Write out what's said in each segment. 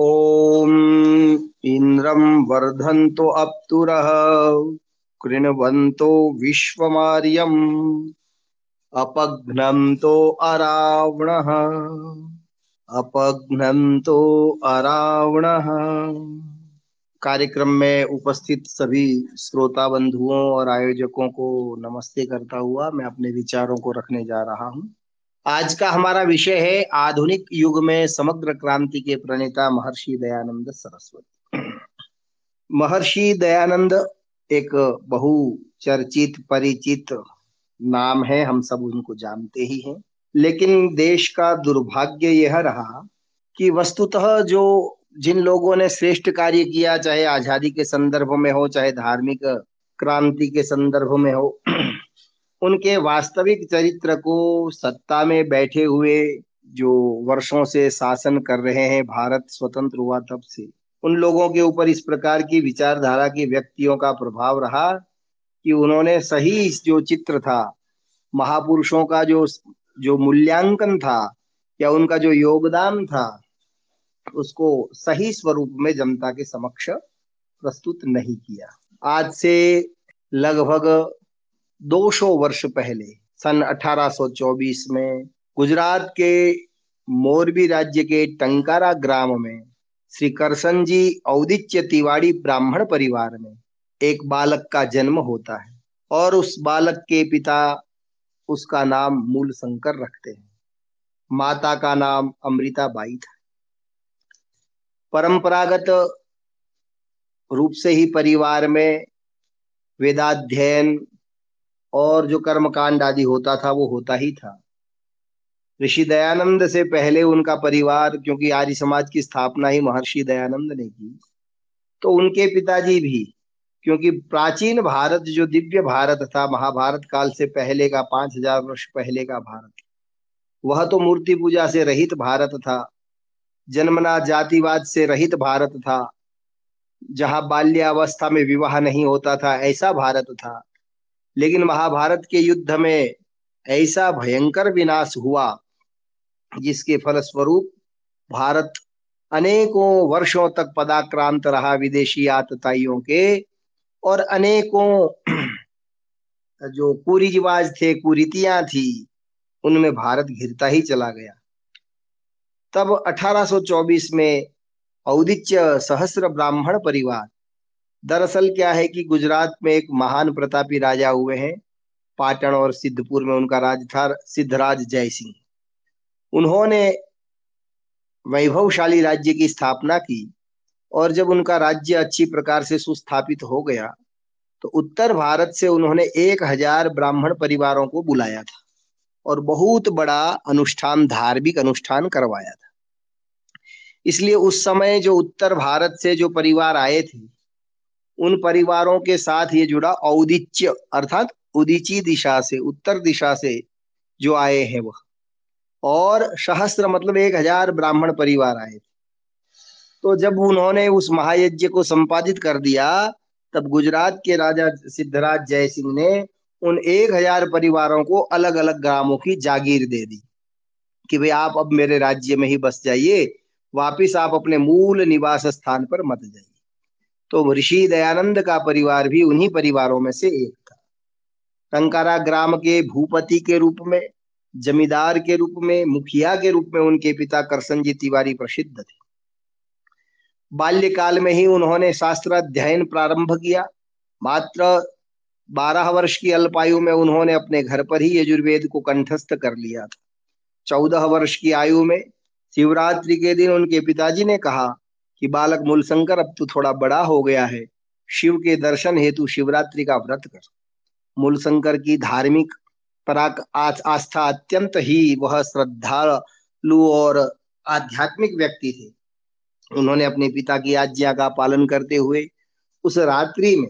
ॐ इन्द्रं वर्धन्तो अप्तुरः, कृण्वन्तो विश्वमार्यम्, अपघ्नन्तो अरावणः अपघ्नन्तो अरावणः। कार्यक्रम में उपस्थित सभी श्रोता बंधुओं और आयोजकों को नमस्ते करता हुआ मैं अपने विचारों को रखने जा रहा हूँ। आज का हमारा विषय है आधुनिक युग में समग्र क्रांति के प्रणेता महर्षि दयानंद सरस्वती। महर्षि दयानंद एक बहु चर्चित परिचित नाम है, हम सब उनको जानते ही हैं। लेकिन देश का दुर्भाग्य यह रहा कि वस्तुतः जो जिन लोगों ने श्रेष्ठ कार्य किया, चाहे आज़ादी के संदर्भ में हो, चाहे धार्मिक क्रांति के संदर्भ में हो उनके वास्तविक चरित्र को सत्ता में बैठे हुए जो वर्षों से शासन कर रहे हैं, भारत स्वतंत्र हुआ तब से। उन लोगों के ऊपर इस प्रकार की विचारधारा के व्यक्तियों का प्रभाव रहा कि उन्होंने सही जो चित्र था, महापुरुषों का जो जो मूल्यांकन था या उनका जो योगदान था, उसको सही स्वरूप में जनता के समक्ष प्रस्तुत नहीं किया। आज से लगभग 200 वर्ष पहले, सन 1824 में, गुजरात के मोरबी राज्य के टंकारा ग्राम में, श्री करसन जी औदित्य तिवाड़ी ब्राह्मण परिवार में एक बालक का जन्म होता है और उस बालक के पिता उसका नाम मूल शंकर रखते हैं। माता का नाम अमृता बाई था। परंपरागत रूप से ही परिवार में वेदाध्ययन और जो कर्मकांड आदि होता था, वो होता ही था। ऋषि दयानंद से पहले उनका परिवार, क्योंकि आर्य समाज की स्थापना ही महर्षि दयानंद ने की तो उनके पिताजी भी, क्योंकि प्राचीन भारत, जो दिव्य भारत था, महाभारत काल से पहले का, पाँच हज़ार वर्ष पहले का भारत, वह तो मूर्ति पूजा से रहित भारत था जन्मना जातिवाद से रहित भारत था, जहाँ बाल्यावस्था में विवाह नहीं होता था, ऐसा भारत था। लेकिन महाभारत के युद्ध में ऐसा भयंकर विनाश हुआ, जिसके फलस्वरूप भारत अनेकों वर्षों तक पदाक्रांत रहा विदेशी आतताइयों के और अनेकों जो कुरी थे, कुरीतियाँ थी, उनमें भारत घिरता ही चला गया। तब 1824 में औदित्य सहस्र ब्राह्मण परिवार दरअसल क्या है कि गुजरात में एक महान प्रतापी राजा हुए हैं। पाटन और सिद्धपुर में उनका राज था सिद्धराज जय सिंह उन्होंने वैभवशाली राज्य की स्थापना की और जब उनका राज्य अच्छी प्रकार से सुस्थापित हो गया तो उत्तर भारत से उन्होंने एक हज़ार ब्राह्मण परिवारों को बुलाया था और बहुत बड़ा अनुष्ठान, धार्मिक अनुष्ठान करवाया था। इसलिए उस समय जो उत्तर भारत से जो परिवार आए थे उन परिवारों के साथ ये जुड़ा औदिच्य, अर्थात उदिची दिशा से, उत्तर दिशा से जो आए हैं वह। और सहस्त्र मतलब एक हज़ार ब्राह्मण परिवार आए थे। तो जब उन्होंने उस महायज्ञ को संपादित कर दिया, तब गुजरात के राजा सिद्धराज जय सिंह ने उन एक हज़ार परिवारों को अलग अलग ग्रामों की जागीर दे दी कि भाई आप अब मेरे राज्य में ही बस जाइए, वापिस आप अपने मूल निवास स्थान पर मत जाइए। तो ऋषि दयानंद का परिवार भी उन्हीं परिवारों में से एक था। टंकारा ग्राम के भूपति के रूप में, जमींदार के रूप में, मुखिया के रूप में उनके पिता करसन जी तिवारी प्रसिद्ध थे। बाल्यकाल में ही उन्होंने शास्त्र अध्ययन प्रारंभ किया। मात्र बारह वर्ष की अल्पायु में उन्होंने अपने घर पर ही यजुर्वेद को कंठस्थ कर लिया था। चौदह वर्ष की आयु में शिवरात्रि के दिन उनके पिताजी ने कहा कि बालक मूलशंकर, अब तो थोड़ा बड़ा हो गया है। शिव के दर्शन हेतु शिवरात्रि का व्रत कर। मूलशंकर की धार्मिक पराक आस्था अत्यंत ही वह श्रद्धालु और आध्यात्मिक व्यक्ति थे। उन्होंने अपने पिता की आज्ञा का पालन करते हुए उस रात्रि में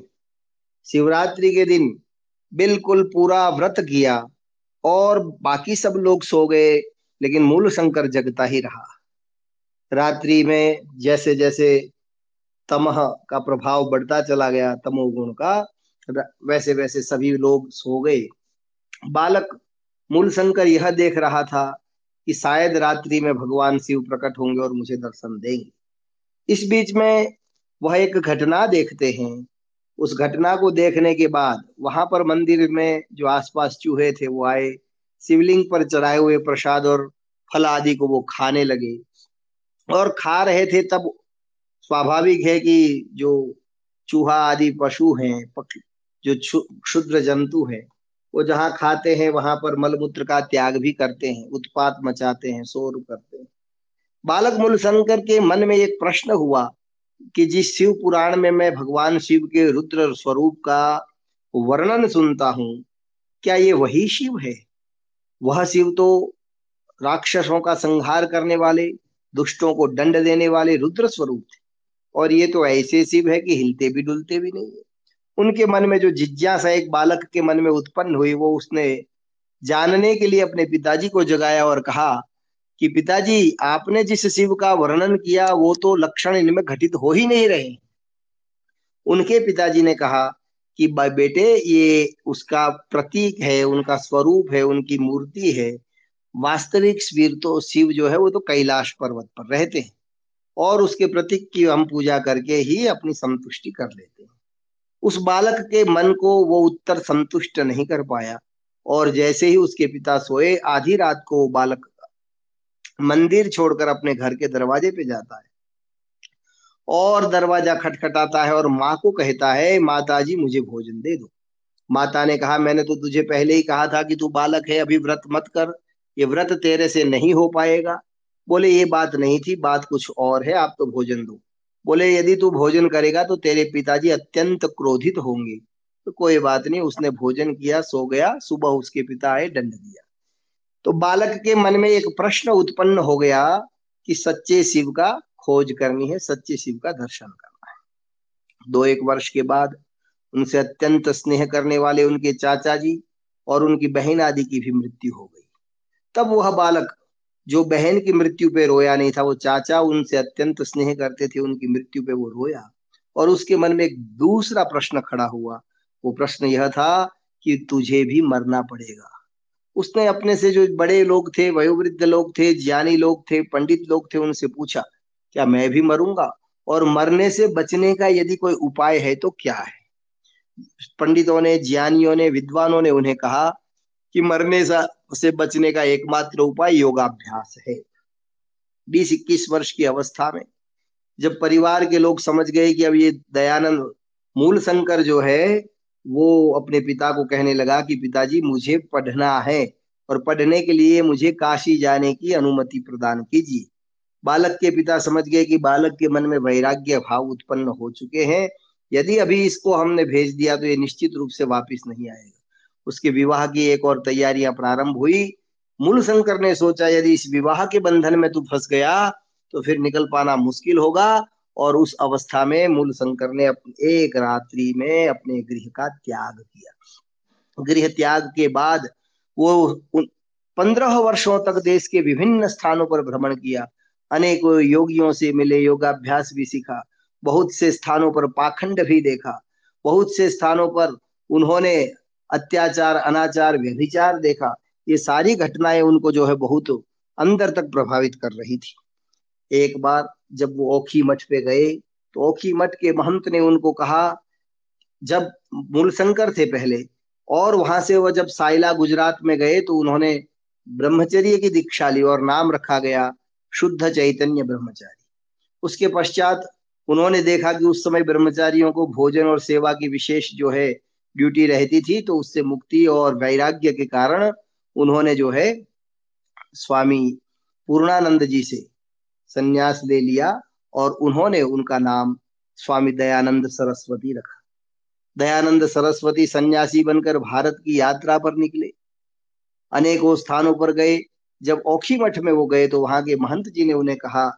शिवरात्रि के दिन बिल्कुल पूरा व्रत किया और बाकी सब लोग सो गए, लेकिन मूल शंकर जगता ही रहा। रात्रि में जैसे जैसे तमह का प्रभाव बढ़ता चला गया तमोगुण का वैसे वैसे सभी लोग सो गए। बालक मूल शंकर यह देख रहा था कि शायद रात्रि में भगवान शिव प्रकट होंगे और मुझे दर्शन देंगे। इस बीच में वह एक घटना देखते हैं। उस घटना को देखने के बाद वहाँ पर मंदिर में जो आसपास चूहे थे, वो आए। शिवलिंग पर चढ़ाए हुए प्रसाद और फल आदि को वो खाने लगे। और खा रहे थे तब स्वाभाविक है कि जो चूहा आदि पशु हैं जो क्षुद्र जंतु है, वो जहाँ खाते हैं, वहाँ पर मलमूत्र का त्याग भी करते हैं, उत्पात मचाते हैं, शोर करते हैं। बालक मूल शंकर के मन में एक प्रश्न हुआ कि जिस शिव पुराण में मैं भगवान शिव के रुद्र स्वरूप का वर्णन सुनता हूँ, क्या ये वही शिव है? वह शिव तो राक्षसों का संहार करने वाले दुष्टों को दंड देने वाले रुद्र स्वरूप थे। और ये तो ऐसे शिव है कि हिलते भी डुलते भी नहीं है। उनके मन में जो जिज्ञासा एक बालक के मन में उत्पन्न हुई, वो उसने जानने के लिए अपने पिताजी को जगाया और कहा कि पिताजी, आपने जिस शिव का वर्णन किया, वो तो लक्षण इनमें घटित हो ही नहीं रहे उनके पिताजी ने कहा कि बेटे, ये उसका प्रतीक है, उनका स्वरूप है, उनकी मूर्ति है वास्तविक शिव तो शिव जो है वो तो कैलाश पर्वत पर रहते हैं। और उसके प्रतीक की हम पूजा करके ही अपनी संतुष्टि कर लेते हैं। उस बालक के मन को वो उत्तर संतुष्ट नहीं कर पाया और जैसे ही उसके पिता सोए, आधी रात को वो बालक मंदिर छोड़कर अपने घर के दरवाजे पे जाता है। और दरवाज़ा खटखटाता है और माँ को कहता है माता जी मुझे भोजन दे दो। माता ने कहा, मैंने तो तुझे पहले ही कहा था कि तू बालक है, अभी व्रत मत कर। ये व्रत तेरे से नहीं हो पाएगा। बोले, ये बात नहीं थी, बात कुछ और है, आप तो भोजन दो। बोले, यदि तू भोजन करेगा तो तेरे पिताजी अत्यंत क्रोधित होंगे। तो कोई बात नहीं, उसने भोजन किया, सो गया, सुबह उसके पिता आए, दंड दिया। तो बालक के मन में एक प्रश्न उत्पन्न हो गया कि सच्चे शिव का खोज करनी है, सच्चे शिव का दर्शन करना है। दो एक वर्ष के बाद उनसे अत्यंत स्नेह करने वाले उनके चाचा जी और उनकी बहन आदि की भी मृत्यु हो गई। तब वह बालक, जो बहन की मृत्यु पे रोया नहीं था, वो चाचा उनसे अत्यंत स्नेह करते थे, उनकी मृत्यु पे वो रोया। और उसके मन में एक दूसरा प्रश्न खड़ा हुआ। वो प्रश्न यह था कि तुझे भी मरना पड़ेगा। उसने अपने से जो बड़े लोग थे, वयोवृद्ध लोग थे, ज्ञानी लोग थे, पंडित लोग थे, उनसे पूछा, क्या मैं भी मरूँगा? और मरने से बचने का यदि कोई उपाय है तो क्या है? पंडितों ने, ज्ञानियों ने, विद्वानों ने उन्हें कहा कि मरने से बचने का एकमात्र उपाय योगाभ्यास है। बीस इक्कीस वर्ष की अवस्था में जब परिवार के लोग समझ गए कि अब ये दयानंद मूल शंकर जो है, वो अपने पिता को कहने लगा कि पिताजी, मुझे पढ़ना है और पढ़ने के लिए मुझे काशी जाने की अनुमति प्रदान कीजिए। बालक के पिता समझ गए कि बालक के मन में वैराग्य भाव उत्पन्न हो चुके हैं। यदि अभी इसको हमने भेज दिया तो ये निश्चित रूप से वापस नहीं आएगा। उसके विवाह की एक और तैयारियाँ प्रारंभ हुई। मूल शंकर ने सोचा, यदि इस विवाह के बंधन में तू फंस गया तो फिर निकल पाना मुश्किल होगा। और उस अवस्था में मूल शंकर ने एक रात्रि में अपने गृह का त्याग किया। गृह त्याग के बाद वो पंद्रह वर्षों तक देश के विभिन्न स्थानों पर भ्रमण किया। अनेकों योगियों से मिले, योगाभ्यास भी सीखा। बहुत से स्थानों पर पाखंड भी देखा। बहुत से स्थानों पर उन्होंने अत्याचार, अनाचार, व्यभिचार देखा, ये सारी घटनाएँ उनको जो है बहुत अंदर तक प्रभावित कर रही थी। एक बार जब वो ओखी मठ पे गए तो ओखी मठ के महंत ने उनको कहा, जब मूलशंकर थे पहले, और वहाँ से वो जब साइला गुजरात में गए तो उन्होंने ब्रह्मचर्य की दीक्षा ली और नाम रखा गया, शुद्ध चैतन्य ब्रह्मचारी। उसके पश्चात उन्होंने देखा कि उस समय ब्रह्मचारियों को भोजन और सेवा की विशेष जो है ड्यूटी रहती थी तो उससे मुक्ति और वैराग्य के कारण उन्होंने जो है, स्वामी पूर्णानंद जी से संन्यास ले लिया और उन्होंने उनका नाम स्वामी दयानंद सरस्वती रखा। दयानंद सरस्वती सन्यासी बनकर भारत की यात्रा पर निकले। अनेकों स्थानों पर गए। जब औखी मठ में वो गए तो वहाँ के महंत जी ने उन्हें कहा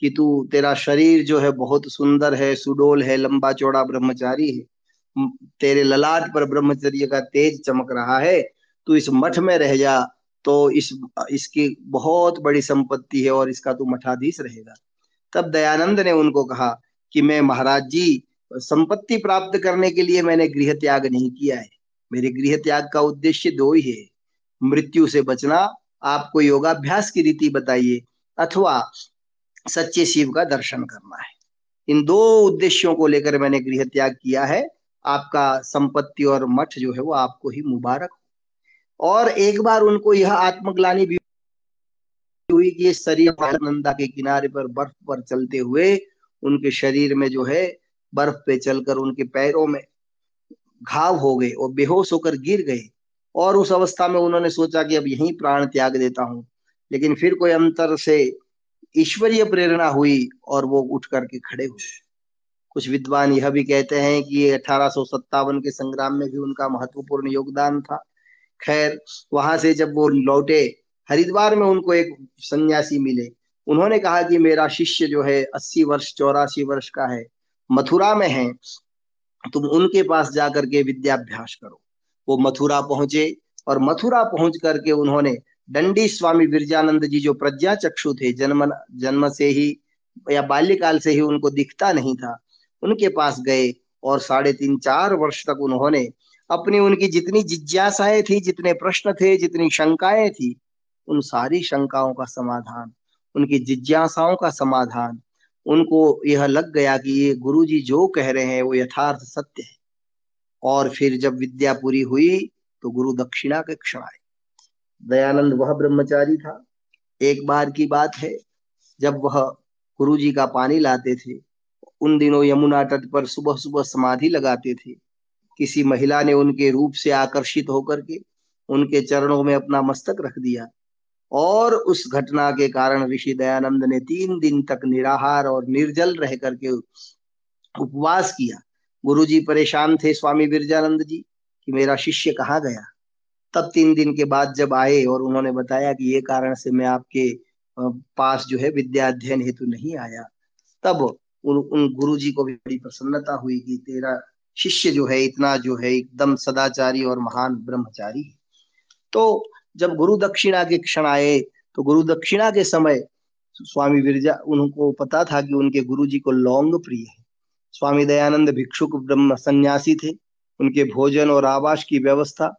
कि तू, तेरा शरीर जो है बहुत सुंदर है, सुडोल है, लंबा चौड़ा ब्रह्मचारी है। तेरे ललाट पर ब्रह्मचर्य का तेज चमक रहा है, तू इस मठ में रह जा तो इस, इसकी बहुत बड़ी संपत्ति है और इसका तू मठाधीश रहेगा। तब दयानंद ने उनको कहा कि मैं महाराज जी, संपत्ति प्राप्त करने के लिए मैंने गृह त्याग नहीं किया है। मेरे गृह त्याग का उद्देश्य दो ही है। मृत्यु से बचना, आपको योगाभ्यास की रीति बताइए, अथवा सच्चे शिव का दर्शन करना है। इन दो उद्देश्यों को लेकर मैंने गृह त्याग किया है आपका संपत्ति और मठ जो है वो आपको ही मुबारक और एक बार उनको यह आत्मग्लानी भी हुई कि शरीर नंदा के किनारे पर बर्फ़ पर चलते हुए उनके शरीर में जो है बर्फ़ पे चलकर उनके पैरों में घाव हो गए और बेहोश होकर गिर गए। और उस अवस्था में उन्होंने सोचा कि अब यही प्राण त्याग देता हूँ। लेकिन फिर कोई अंतर से ईश्वरीय प्रेरणा हुई और वो उठ करके खड़े हुए कुछ विद्वान यह भी कहते हैं कि अठारह के संग्राम में भी उनका महत्वपूर्ण योगदान था। खैर, वहाँ से जब वो लौटे, हरिद्वार में उनको एक सन्यासी मिले। उन्होंने कहा कि मेरा शिष्य जो है, अस्सी वर्ष, चौरासी वर्ष का है, मथुरा में है, तुम उनके पास जाकर के विद्याभ्यास करो। वो मथुरा पहुँचे और मथुरा पहुँच करके उन्होंने दंडी स्वामी विरजानंद जी जो प्रज्ञा चक्षु थे, जन्म जन्म से ही या बाल्यकाल से ही उनको दिखता नहीं था उनके पास गए और साढ़े तीन चार वर्ष तक उन्होंने अपनी उनकी जितनी जिज्ञासाएँ थी, जितने प्रश्न थे, जितनी शंकाएँ थी, उन सारी शंकाओं का समाधान, उनकी जिज्ञासाओं का समाधान, उनको यह लग गया कि ये गुरु जी जो कह रहे हैं वो यथार्थ सत्य है। और फिर जब विद्या पूरी हुई तो गुरु दक्षिणा के क्षण आए। दयानंद वह ब्रह्मचारी था। एक बार की बात है, जब वह गुरु जी का पानी लाते थे उन दिनों यमुना तट पर सुबह सुबह समाधि लगाते थे। किसी महिला ने उनके रूप से आकर्षित होकर के उनके चरणों में अपना मस्तक रख दिया और उस घटना के कारण ऋषि दयानंद ने तीन दिन तक निराहार और निर्जल रह करके उपवास किया। गुरु जी परेशान थे स्वामी बिरजानंद जी कि मेरा शिष्य कहाँ गया? तब तीन दिन के बाद जब आए और उन्होंने बताया कि ये कारण से मैं आपके पास जो है विद्या अध्ययन हेतु नहीं आया, तब उन, उन गुरु जी को भी बड़ी प्रसन्नता हुई कि तेरा शिष्य जो है इतना जो है एकदम सदाचारी और महान ब्रह्मचारी तो जब गुरु दक्षिणा के क्षण आए तो गुरु दक्षिणा के समय स्वामी विरजा उनको पता था कि उनके गुरु जी को लौंग प्रिय है। स्वामी दयानंद भिक्षुक ब्रह्म सन्यासी थे। उनके भोजन और आवास की व्यवस्था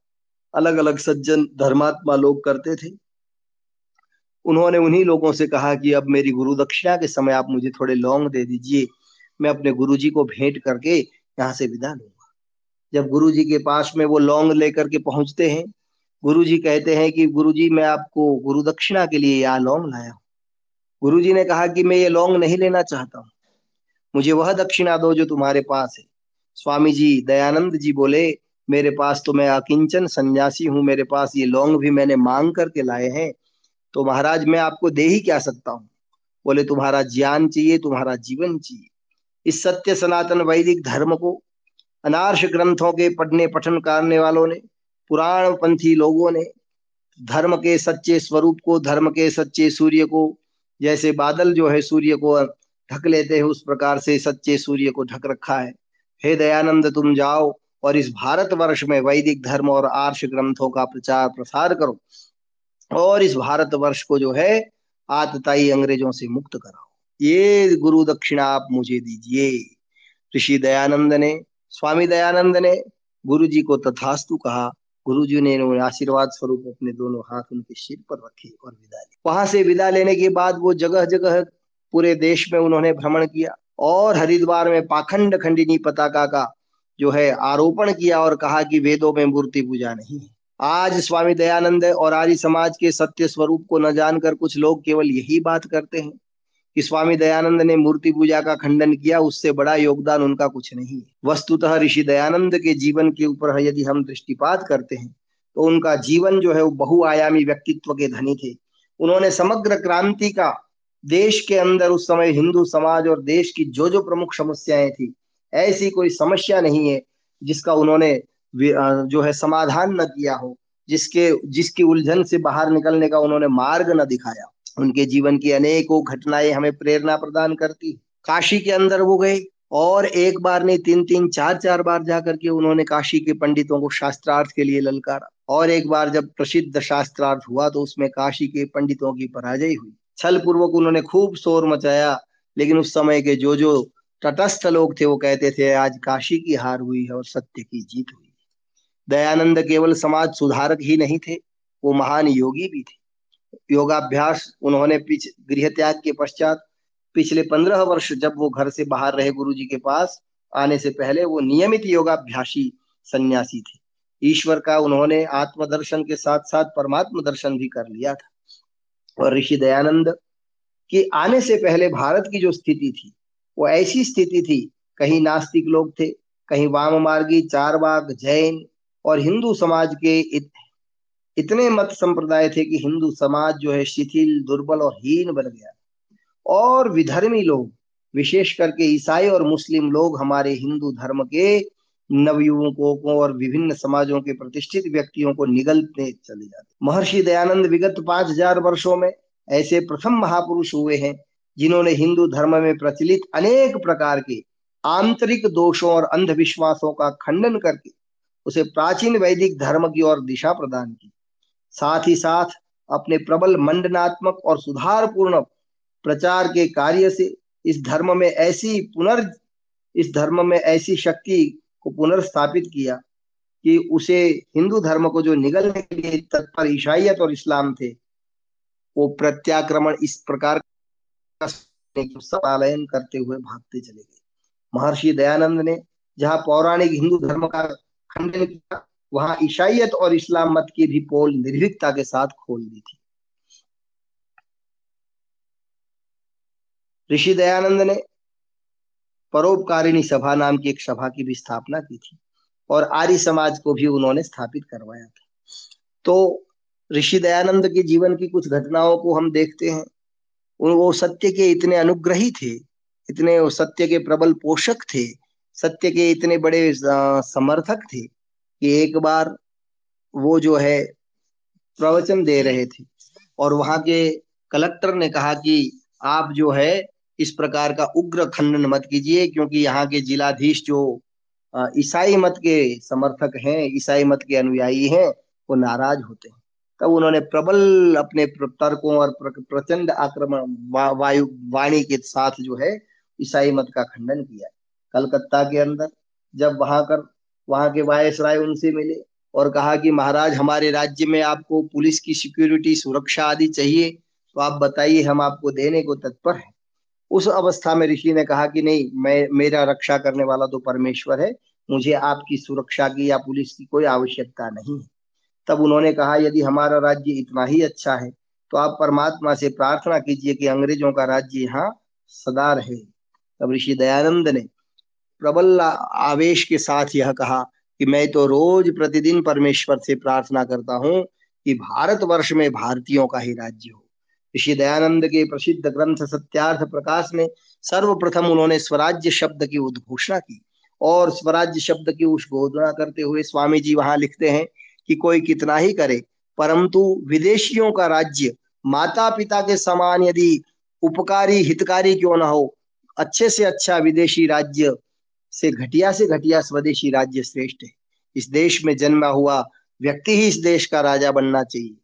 अलग अलग सज्जन धर्मात्मा लोग करते थे। उन्होंने उन्हीं लोगों से कहा कि अब मेरी गुरु दक्षिणा के समय आप मुझे थोड़े लौंग दे दीजिए, मैं अपने गुरु जी को भेंट करके यहाँ से विदा लूँगा। जब गुरु जी के पास में वो लौंग लेकर के पहुँचते हैं गुरु जी कहते हैं कि गुरु जी मैं आपको गुरु दक्षिणा के लिए यहाँ लौंग लाया हूँ। गुरु जी ने कहा कि मैं ये लौंग नहीं लेना चाहता हूँ। मुझे वह दक्षिणा दो जो तुम्हारे पास है। स्वामी जी दयानंद जी बोले, मेरे पास तो मैं अकिंचन सन्यासी हूँ, मेरे पास ये लौंग भी मैंने मांग करके लाए हैं तो महाराज मैं आपको दे ही क्या सकता हूँ? बोले, तुम्हारा ज्ञान चाहिए, तुम्हारा जीवन चाहिए। इस सत्य सनातन वैदिक धर्म को अनार्श ग्रंथों के पढ़ने, पठन करने वालों ने पुराण पंथी लोगों ने, धर्म के सच्चे स्वरूप को, धर्म के सच्चे सूर्य को, जैसे बादल जो है सूर्य को ढक लेते हैं, उस प्रकार से सच्चे सूर्य को ढक रखा है। हे दयानंद, तुम जाओ और इस भारत वर्ष में वैदिक धर्म और आर्ष ग्रंथों का प्रचार प्रसार करो। और इस भारत वर्ष को जो है आतताई अंग्रेज़ों से मुक्त कराओ। ये गुरु दक्षिणा आप मुझे दीजिए। ऋषि दयानंद ने स्वामी दयानंद ने गुरु जी को तथास्तु कहा। गुरु जी ने आशीर्वाद स्वरूप अपने दोनों हाथ उनके सिर पर रखे और विदा ली वहाँ से विदा लेने के बाद वो जगह जगह पूरे देश में उन्होंने भ्रमण किया और हरिद्वार में पाखंड खंडिनी पताका का जो है आरोपण किया और कहा कि वेदों में मूर्ति पूजा नहीं है। आज स्वामी दयानंद और आर्य समाज के सत्य स्वरूप को न जानकर कुछ लोग केवल यही बात करते हैं कि स्वामी दयानंद ने मूर्ति पूजा का खंडन किया, उससे बड़ा योगदान उनका कुछ नहीं है। वस्तुतः ऋषि दयानंद के जीवन के ऊपर यदि हम दृष्टिपात करते हैं तो उनका जीवन जो है, वो बहुआयामी व्यक्तित्व के धनी थे। उन्होंने समग्र क्रांति का देश के अंदर उस समय हिंदू समाज और देश की जो जो प्रमुख समस्याएँ थी, ऐसी कोई समस्या नहीं है जिसका उन्होंने जो है समाधान न किया हो, जिसके, जिसकी उलझन से बाहर निकलने का उन्होंने मार्ग न दिखाया, उनके जीवन की अनेकों घटनाएँ हमें प्रेरणा प्रदान करती। काशी के अंदर वो गए, और एक बार नहीं, तीन तीन, चार चार बार जाकर के उन्होंने काशी के पंडितों को शास्त्रार्थ के लिए ललकारा। और एक बार जब प्रसिद्ध शास्त्रार्थ हुआ तो उसमें काशी के पंडितों की पराजय हुई। छल पूर्वक उन्होंने खूब शोर मचाया, लेकिन उस समय के जो जो तटस्थ लोग थे, वो कहते थे, आज काशी की हार हुई है और सत्य की जीत हुई। दयानंद केवल समाज सुधारक ही नहीं थे, वो महान योगी भी थे। योगाभ्यास उन्होंने गृह त्याग के पश्चात पिछले पंद्रह वर्ष जब वो घर से बाहर रहे गुरु जी के पास, आने से पहले वो नियमित योगाभ्यासी सन्यासी थे। ईश्वर का उन्होंने आत्मदर्शन के साथ साथ परमात्म दर्शन भी कर लिया था। और ऋषि दयानंद के आने से पहले भारत की जो स्थिति थी, वो ऐसी स्थिति थी, कहीं नास्तिक लोग थे, कहीं वाम मार्गी चारबाग, जैन और हिंदू समाज के इत, इतने मत संप्रदाय थे कि हिंदू समाज जो है शिथिल दुर्बल और हीन बन गया। और विधर्मी लोग विशेष करके ईसाई और मुस्लिम लोग हमारे हिंदू धर्म के नवयुवकों को और विभिन्न समाजों के प्रतिष्ठित व्यक्तियों को निगलते चले जाते महर्षि दयानंद विगत पाँच हज़ार वर्षो में ऐसे प्रथम महापुरुष हुए हैं जिन्होंने हिंदू धर्म में प्रचलित अनेक प्रकार के आंतरिक दोषों और अंधविश्वासों का खंडन करके उसे प्राचीन वैदिक धर्म की ओर दिशा प्रदान की। साथ ही साथ अपने प्रबल मंडनात्मक और सुधारपूर्ण प्रचार के कार्य से इस धर्म में ऐसी पुनर्, इस धर्म में ऐसी शक्ति को पुनर्स्थापित किया कि उसे हिंदू धर्म को जो निगलने के लिए तत्पर ईसाइत और इस्लाम थे, वो प्रत्याक्रमण इस प्रकार का करते हुए भागते चले गए। महर्षि दयानंद ने जहाँ पौराणिक हिंदू धर्म का खंडन किया, वहाँ ईसाइत और इस्लाम मत की भी पोल निर्भीकता के साथ खोल दी थी। ऋषि दयानंद ने परोपकारिणी सभा नाम की एक सभा की भी स्थापना की थी और आर्य समाज को भी उन्होंने स्थापित करवाया था। तो ऋषि दयानंद के जीवन की कुछ घटनाओं को हम देखते हैं। वो सत्य के इतने अनुग्रही थे, इतने सत्य के प्रबल पोषक थे सत्य के इतने बड़े समर्थक थे कि एक बार वो जो है प्रवचन दे रहे थे। और वहाँ के कलेक्टर ने कहा कि आप जो है इस प्रकार का उग्र खंडन मत कीजिए, क्योंकि यहाँ के जिलाधीश जो ईसाई मत के समर्थक हैं, ईसाई मत के अनुयायी हैं, वो नाराज़ होते हैं। तब उन्होंने प्रबल अपने तर्कों और प्रचंड आक्रमण वायु, वाणी के साथ जो है ईसाई मत का खंडन किया। कलकत्ता के अंदर, जब वहाँ कर वहाँ के वायस राय उनसे मिले और कहा कि महाराज, हमारे राज्य में आपको पुलिस की सिक्योरिटी सुरक्षा आदि चाहिए तो आप बताइए, हम आपको देने को तत्पर हैं। उस अवस्था में ऋषि ने कहा कि नहीं, मैं, मेरा रक्षा करने वाला तो परमेश्वर है, मुझे आपकी सुरक्षा की या पुलिस की कोई आवश्यकता नहीं है। तब उन्होंने कहा, यदि हमारा राज्य इतना ही अच्छा है तो आप परमात्मा से प्रार्थना कीजिए कि अंग्रेज़ों का राज्य यहाँ सदा रहे। तब ऋषि दयानंद ने प्रबल आवेश के साथ यह कहा कि मैं तो रोज प्रतिदिन परमेश्वर से प्रार्थना करता हूँ कि भारतवर्ष में भारतीयों का ही राज्य हो। ऋषि दयानंद के प्रसिद्ध ग्रंथ सत्यार्थ प्रकाश में सर्वप्रथम उन्होंने स्वराज्य शब्द की उद्घोषणा की और स्वराज्य शब्द की उद्घोषणा करते हुए स्वामी जी वहाँ लिखते हैं कि कोई कितना ही करे, परंतु विदेशियों का राज्य माता पिता के समान यदि उपकारी हितकारी क्यों ना हो, अच्छे से अच्छा विदेशी राज्य से घटिया से घटिया स्वदेशी राज्य श्रेष्ठ है। इस देश में जन्मा हुआ व्यक्ति ही इस देश का राजा बनना चाहिए।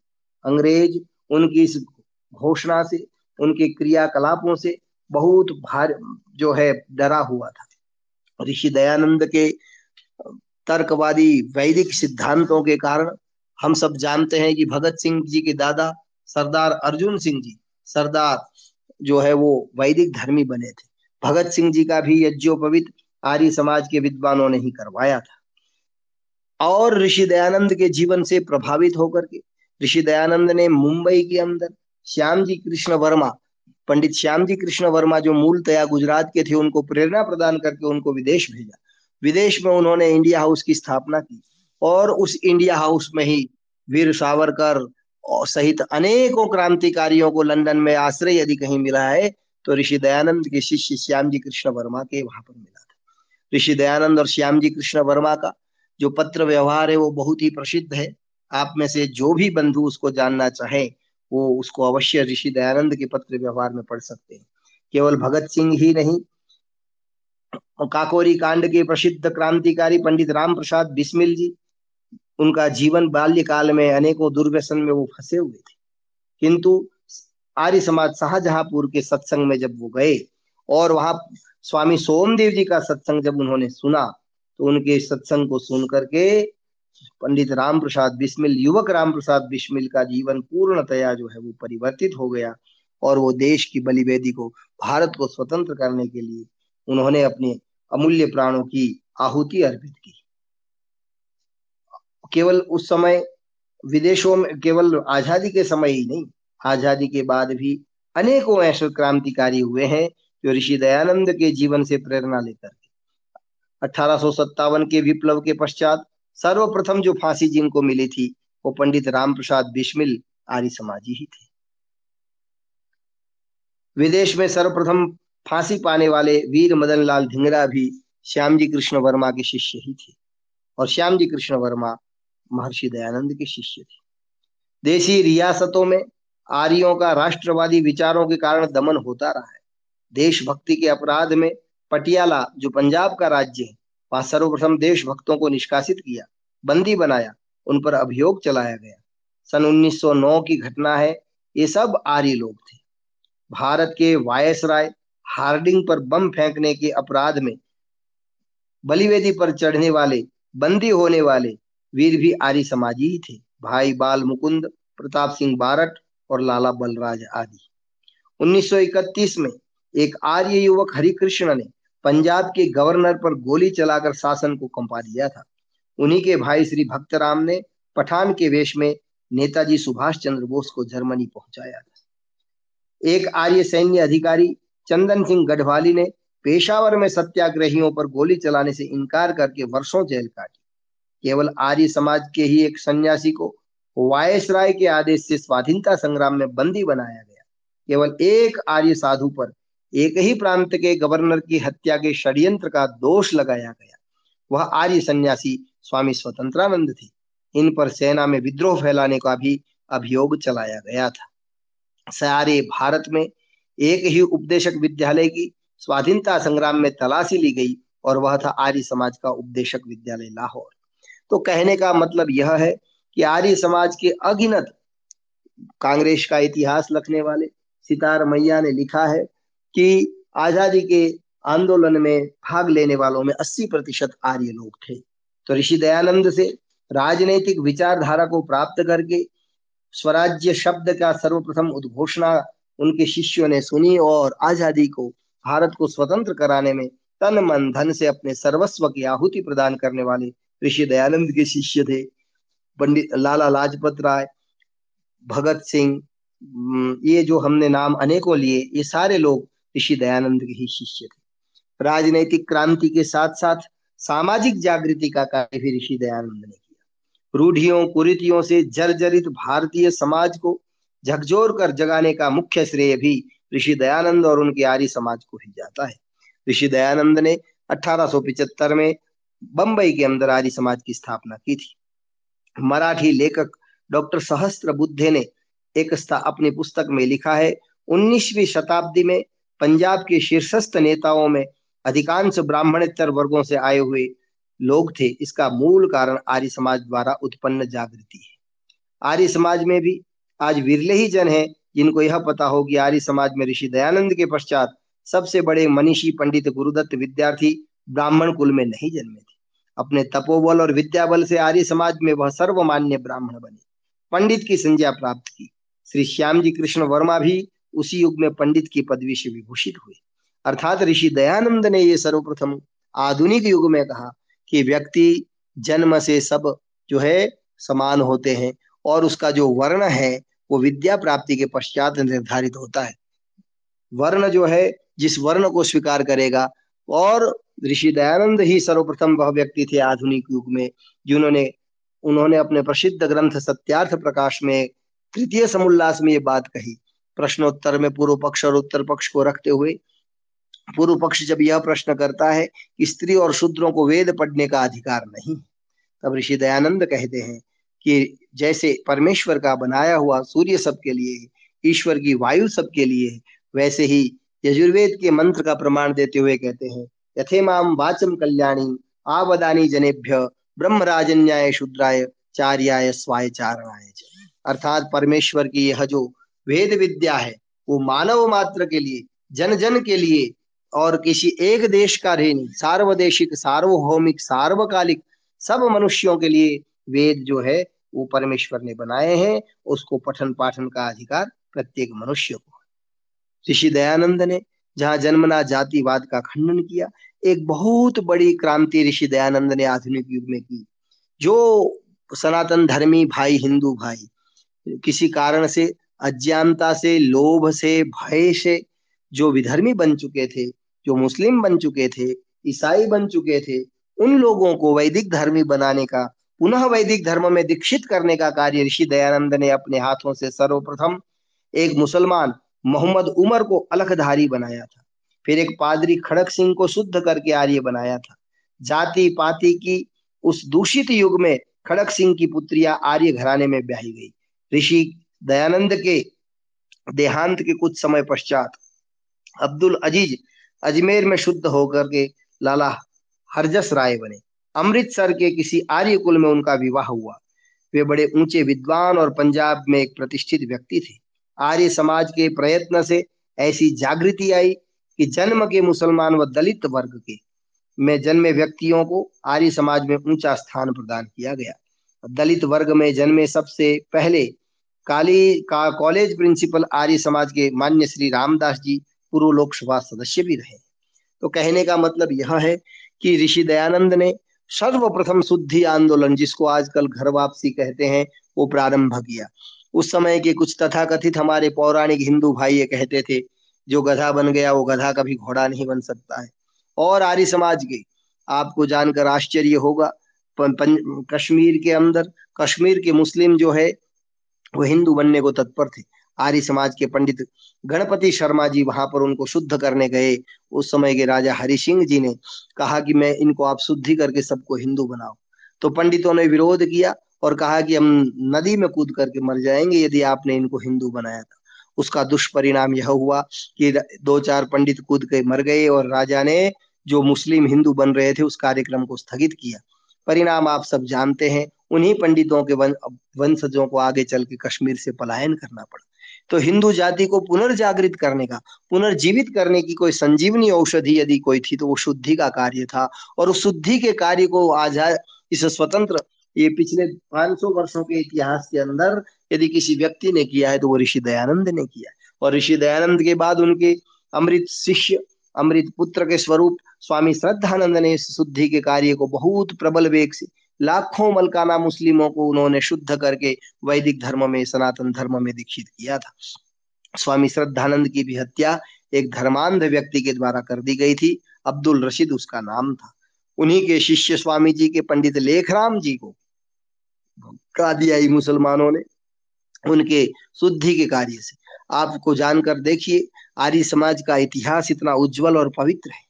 अंग्रेज़ उनकी इस घोषणा से, उनके क्रियाकलापों से बहुत भार जो है, डरा हुआ था। ऋषि दयानंद के तर्कवादी वैदिक सिद्धांतों के कारण हम सब जानते हैं कि भगत सिंह जी के दादा सरदार अर्जुन सिंह जी, सरदार जो है वो वैदिक धर्मी बने थे। भगत सिंह जी का भी यज्ञोपवित आर्य समाज के विद्वानों ने ही करवाया था। और ऋषि दयानंद के जीवन से प्रभावित होकर के ऋषि दयानंद ने मुंबई के अंदर श्याम जी कृष्ण वर्मा, पंडित श्याम जी कृष्ण वर्मा जो मूलतया गुजरात के थे, उनको प्रेरणा प्रदान करके उनको विदेश भेजा। विदेश में उन्होंने इंडिया हाउस की स्थापना की और उस इंडिया हाउस में ही वीर सावरकर सहित अनेकों क्रांतिकारियों को लंदन में आश्रय यदि कहीं मिला है तो ऋषि दयानंद के शिष्य श्याम जी कृष्ण वर्मा के वहाँ पर मिला। ऋषि दयानंद और श्याम जी कृष्ण वर्मा का जो पत्र व्यवहार है वो बहुत ही प्रसिद्ध है। आप में से जो भी बंधु उसको जानना चाहे, वो उसको अवश्य ऋषि दयानंद के पत्र व्यवहार में पढ़ सकते हैं। केवल भगत सिंह ही नहीं, काकोरी कांड के प्रसिद्ध क्रांतिकारी पंडित राम प्रसाद बिस्मिल जी, उनका जीवन बाल्यकाल में अनेकों दुर्व्यसन में वो फंसे हुए थे। किंतु आर्य समाज शाहजहांपुर के सत्संग में जब वो गए और वहाँ स्वामी सोमदेव जी का सत्संग जब उन्होंने सुना तो उनके सत्संग को सुन करके पंडित राम प्रसाद बिस्मिल, युवक राम प्रसाद बिस्मिल का जीवन पूर्णतया जो है वो परिवर्तित हो गया और वो देश की बलिवेदी को, भारत को स्वतंत्र करने के लिए उन्होंने अपने अमूल्य प्राणों की आहुति अर्पित की। केवल उस समय विदेशों में, केवल आज़ादी के समय ही नहीं, आज़ादी के बाद भी अनेकों ऐसे क्रांतिकारी हुए हैं जो ऋषि दयानंद के जीवन से प्रेरणा लेकर अठारह के विप्लव के पश्चात सर्वप्रथम जो फांसी जिनको मिली थी, वो पंडित राम प्रसाद बिस्मिल आर्य समाजी ही थे। विदेश में सर्वप्रथम फांसी पाने वाले वीर मदन लाल धिंगरा भी श्याम जी कृष्ण वर्मा के शिष्य ही थे और श्याम जी कृष्ण वर्मा महर्षि दयानंद के शिष्य थे। देशी रियासतों में आर्यों का राष्ट्रवादी विचारों के कारण दमन होता रहा है। देशभक्ति के अपराध में पटियाला, जो पंजाब का राज्य है, वहाँ सर्वप्रथम देशभक्तों को निष्कासित किया, बंदी बनाया, उन पर अभियोग चलाया गया। सन 1909 की घटना है, ये सब आर्य लोग थे। भारत के वायसराय हार्डिंग पर बम फेंकने के अपराध में बलिवेदी पर चढ़ने वाले, बंदी होने वाले वीर भी आर्य समाजी ही थे। भाई बाल मुकुंद, प्रताप सिंह बारट और लाला बलराज आदि। 1931 में एक आर्य युवक हरिकृष्ण ने पंजाब के गवर्नर पर गोली चलाकर शासन को कंपा दिया था। उन्हीं के भाई श्री भक्तराम ने पठान के वेश में नेताजी सुभाष चंद्र बोस को जर्मनी पहुँचाया था। एक आर्य सैन्य अधिकारी चंदन सिंह गढ़वाली ने पेशावर में सत्याग्रहियों पर गोली चलाने से इनकार करके वर्षों जेल काटी। केवल आर्य समाज के ही एक सन्यासी को वायसराय के आदेश से स्वाधीनता संग्राम में बंदी बनाया गया। केवल एक आर्य साधु पर एक ही प्रांत के गवर्नर की हत्या के षड्यंत्र का दोष लगाया गया। वह आर्य सन्यासी स्वामी स्वतंत्रानंद थे। इन पर सेना में विद्रोह फैलाने का भी अभियोग चलाया गया था। सारे भारत में एक ही उपदेशक विद्यालय की स्वाधीनता संग्राम में तलाशी ली गई और वह था आर्य समाज का उपदेशक विद्यालय लाहौर। तो कहने का मतलब यह है कि आर्य समाज के अगिनत कांग्रेस का इतिहास लिखने वाले सितार मैया ने लिखा है कि आज़ादी के आंदोलन में भाग लेने वालों में 80 प्रतिशत आर्य लोग थे। तो ऋषि दयानंद से राजनीतिक विचारधारा को प्राप्त करके स्वराज्य शब्द का सर्वप्रथम उद्घोषणा उनके शिष्यों ने सुनी और आज़ादी को भारत को स्वतंत्र कराने में तन मन धन से अपने सर्वस्व की आहुति प्रदान करने वाले ऋषि दयानंद के शिष्य थे। पंडित लाला लाजपत राय, भगत सिंह ये जो हमने नाम अनेकों लिए, ये सारे लोग ऋषि दयानंद के ही शिष्य थे। राजनैतिक क्रांति के साथ साथ सामाजिक जागृति का कार्य भी ऋषि दयानंद ने किया। रूढ़ियों, कुरीतियों से जर्जरित भारतीय समाज को झकझोर कर जगाने का मुख्य श्रेय भी ऋषि दयानंद और उनके आर्य समाज को ही जाता है। ऋषि दयानंद ने अठारह में बंबई के अंदर आर्य समाज की स्थापना की थी। मराठी लेखक डॉक्टर सहस्त्र बुद्धे ने एक अपनी पुस्तक में लिखा है 19वीं शताब्दी में पंजाब के शीर्षस्थ नेताओं में अधिकांश ब्राह्मणेतर वर्गों से आए हुए लोग थे। इसका मूल कारण आर्य समाज द्वारा उत्पन्न जागृति है। आर्य समाज में भी आज विरले ही जन है, जिनको यह पता हो कि आर्य समाज में ऋषि दयानंद के पश्चात सबसे बड़े मनीषी पंडित गुरुदत्त विद्यार्थी ब्राह्मण कुल में नहीं जन्मे थे। अपने तपोबल और विद्या बल से आर्य समाज में वह सर्वमान्य ब्राह्मण बने। पंडित की संज्ञा प्राप्त की। श्री श्याम जी कृष्ण वर्मा भी उसी युग में पंडित की पदवी से विभूषित हुए अर्थात ऋषि दयानंद ने यह सर्वप्रथम आधुनिक युग में कहा कि व्यक्ति जन्म से सब जो है समान होते हैं और उसका जो वर्ण है, वो विद्या प्राप्ति के पश्चात निर्धारित होता है। वर्ण जो है, जिस वर्ण को स्वीकार करेगा, और ऋषि दयानंद ही सर्वप्रथम वह व्यक्ति थे आधुनिक युग में, जिन्होंने, उन्होंने अपने प्रसिद्ध ग्रंथ सत्यार्थ प्रकाश में तृतीय समुल्लास में ये बात कही। प्रश्नोत्तर में पूर्व पक्ष और उत्तर पक्ष को रखते हुए, पूर्व पक्ष जब यह प्रश्न करता है कि स्त्री और शूद्रों को वेद पढ़ने का अधिकार नहीं, तब ऋषि दयानंद कहते हैं कि जैसे परमेश्वर का बनाया हुआ सूर्य सबके लिए, ईश्वर की वायु सबके लिए, वैसे ही यजुर्वेद के मंत्र का प्रमाण देते हुए कहते हैं यथे माम वाचम कल्याणी आवदानी जनेभ्य ब्रह्म राजन्याय शूद्राय चार्याय स्वाय चारणाय अर्थात परमेश्वर की यह जो वेद विद्या है, वो मानव मात्र के लिए जन जन के लिए, और किसी एक देश का नहीं, सार्वदेशिक, सार्वभौमिक, सार्वकालिक, सब मनुष्यों के लिए वेद जो है, वो परमेश्वर ने बनाए हैं, उसको पठन पाठन का अधिकार प्रत्येक मनुष्य को ऋषि दयानंद ने जहाँ जन्मना, जातिवाद का खंडन किया, एक बहुत बड़ी क्रांति ऋषि दयानंद ने आधुनिक युग में की, जो सनातन धर्मी भाई, हिंदू भाई, किसी कारण से अज्ञानता से, लोभ से, भय से जो विधर्मी बन चुके थे, जो मुस्लिम बन चुके थे, ईसाई बन चुके थे, उन लोगों को वैदिक धर्मी बनाने का, पुनः वैदिक धर्म में दीक्षित करने का कार्य ऋषि दयानंद ने अपने हाथों से सर्वप्रथम एक मुसलमान मोहम्मद उमर को अलखधारी बनाया था। फिर एक पादरी खड़क सिंह को शुद्ध करके आर्य बनाया था। जाति पाति की उस दूषित युग में खड़क सिंह की पुत्रिया आर्य घराने में ब्याही गई। ऋषि दयानंद के देहांत के कुछ समय पश्चात अब्दुल अज़ीज़ अजमेर में शुद्ध होकर के लाला हरजस राय बने। अमृतसर के किसी आर्य कुल में उनका विवाह हुआ। वे बड़े ऊँचे विद्वान और पंजाब में एक प्रतिष्ठित व्यक्ति थे। आर्य समाज के प्रयत्न से ऐसी जागृति आई कि जन्म के मुसलमान व दलित वर्ग के में जन्मे व्यक्तियों को आर्य समाज में ऊँचा स्थान प्रदान किया गया। दलित वर्ग में जन्मे सबसे पहले काली का कॉलेज प्रिंसिपल आर्य समाज के मान्य श्री रामदास जी पूर्व लोकसभा सदस्य भी रहे। तो कहने का मतलब यह है कि ऋषि दयानंद ने सर्वप्रथम शुद्धि आंदोलन, जिसको आजकल घर वापसी कहते हैं, वो प्रारंभ किया। उस समय के कुछ तथाकथित हमारे पौराणिक हिंदू भाई ये कहते थे, जो गधा बन गया, वो गधा कभी घोड़ा नहीं बन सकता है। और आर्य समाज के, आपको जानकर आश्चर्य होगा कश्मीर के अंदर, कश्मीर के मुस्लिम जो है वो हिंदू बनने को तत्पर थे। आर्य समाज के पंडित गणपति शर्मा जी वहाँ पर उनको शुद्ध करने गए। उस समय के राजा हरि सिंह जी ने कहा कि मैं इनको आप शुद्धि करके सबको हिंदू बनाओ तो पंडितों ने विरोध किया और कहा कि हम नदी में कूद करके मर जाएँगे यदि आपने इनको हिंदू बनाया था। उसका दुष्परिणाम यह हुआ कि दो चार पंडित कूद के मर गए और राजा ने जो मुस्लिम हिंदू बन रहे थे उस कार्यक्रम को स्थगित किया। परिणाम आप सब जानते हैं। उन्हीं पंडितों के वन, वंशजों को आगे चल के कश्मीर से पलायन करना पड़ा। तो हिंदू जाति को पुनर्जागृत करने का पुनर्जीवित करने की कोई संजीवनी औषधि यदि कोई थी तो वो शुद्धि का कार्य था। और उस शुद्धि के कार्य को आज़ाद इस स्वतंत्र ये पिछले 500 वर्षों के इतिहास के अंदर यदि किसी व्यक्ति ने किया है तो वो ऋषि दयानंद ने किया और ऋषि दयानंद के बाद उनके अमृत शिष्य अमृत पुत्र के स्वरूप स्वामी श्रद्धानंद ने इस शुद्धि के कार्य को बहुत प्रबल वेग से लाखों मलकाना मुस्लिमों को उन्होंने शुद्ध करके वैदिक धर्म में, सनातन धर्म में दीक्षित किया था। स्वामी श्रद्धानंद की भी हत्या एक धर्मांध व्यक्ति के द्वारा कर दी गई थी। अब्दुल रशीद उसका नाम था। उन्हीं के शिष्य स्वामी जी के पंडित लेखराम जी को मुसलमानों ने उनके शुद्धि के कार्य से। आपको जानकर देखिए, आर्य समाज का इतिहास इतना उज्जवल और पवित्र है।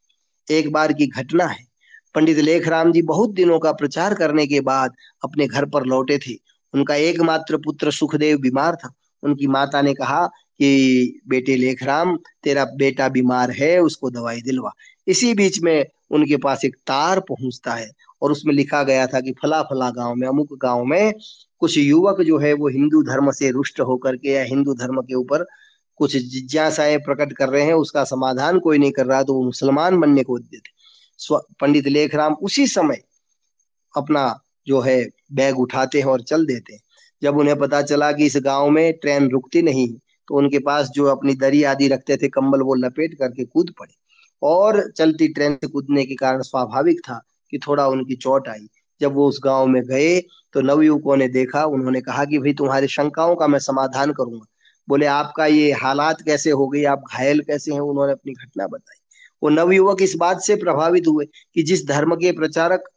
एक बार की घटना है। पंडित लेखराम जी बहुत दिनों का प्रचार करने के बाद अपने घर पर लौटे थे। उनका एकमात्र पुत्र सुखदेव बीमार था। उनकी माता ने कहा कि, बेटे लेखराम, तेरा बेटा बीमार है, उसको दवाई दिलवा। इसी बीच में उनके पास एक तार पहुँचता है और उसमें लिखा गया था कि फला फला गाँव में, अमुक गाँव में कुछ युवक जो है वो हिंदू धर्म से रुष्ट होकर के या हिंदू धर्म के ऊपर कुछ जिज्ञासाएँ प्रकट कर रहे हैं, उसका समाधान कोई नहीं कर रहा तो वो मुसलमान बनने को उद्यत है पंडित लेखराम उसी समय अपना जो है, बैग उठाते हैं और चल देते हैं। जब उन्हें पता चला कि इस गाँव में ट्रेन रुकती नहीं तो उनके पास जो अपनी दरी आदि रखते थे, कंबल वो लपेट करके कूद पड़े। और चलती ट्रेन से कूदने के कारण स्वाभाविक था कि थोड़ा उनकी चोट आई। जब वो उस गाँव में गए तो नवयुवकों ने देखा, उन्होंने कहा कि भाई तुम्हारी शंकाओं का मैं समाधान करूँगा। बोले, आपका ये हालात कैसे हो गई आप घायल कैसे हैं? उन्होंने अपनी घटना बताई। वो नवयुवक इस बात से प्रभावित हुए कि जिस धर्म के प्रचारक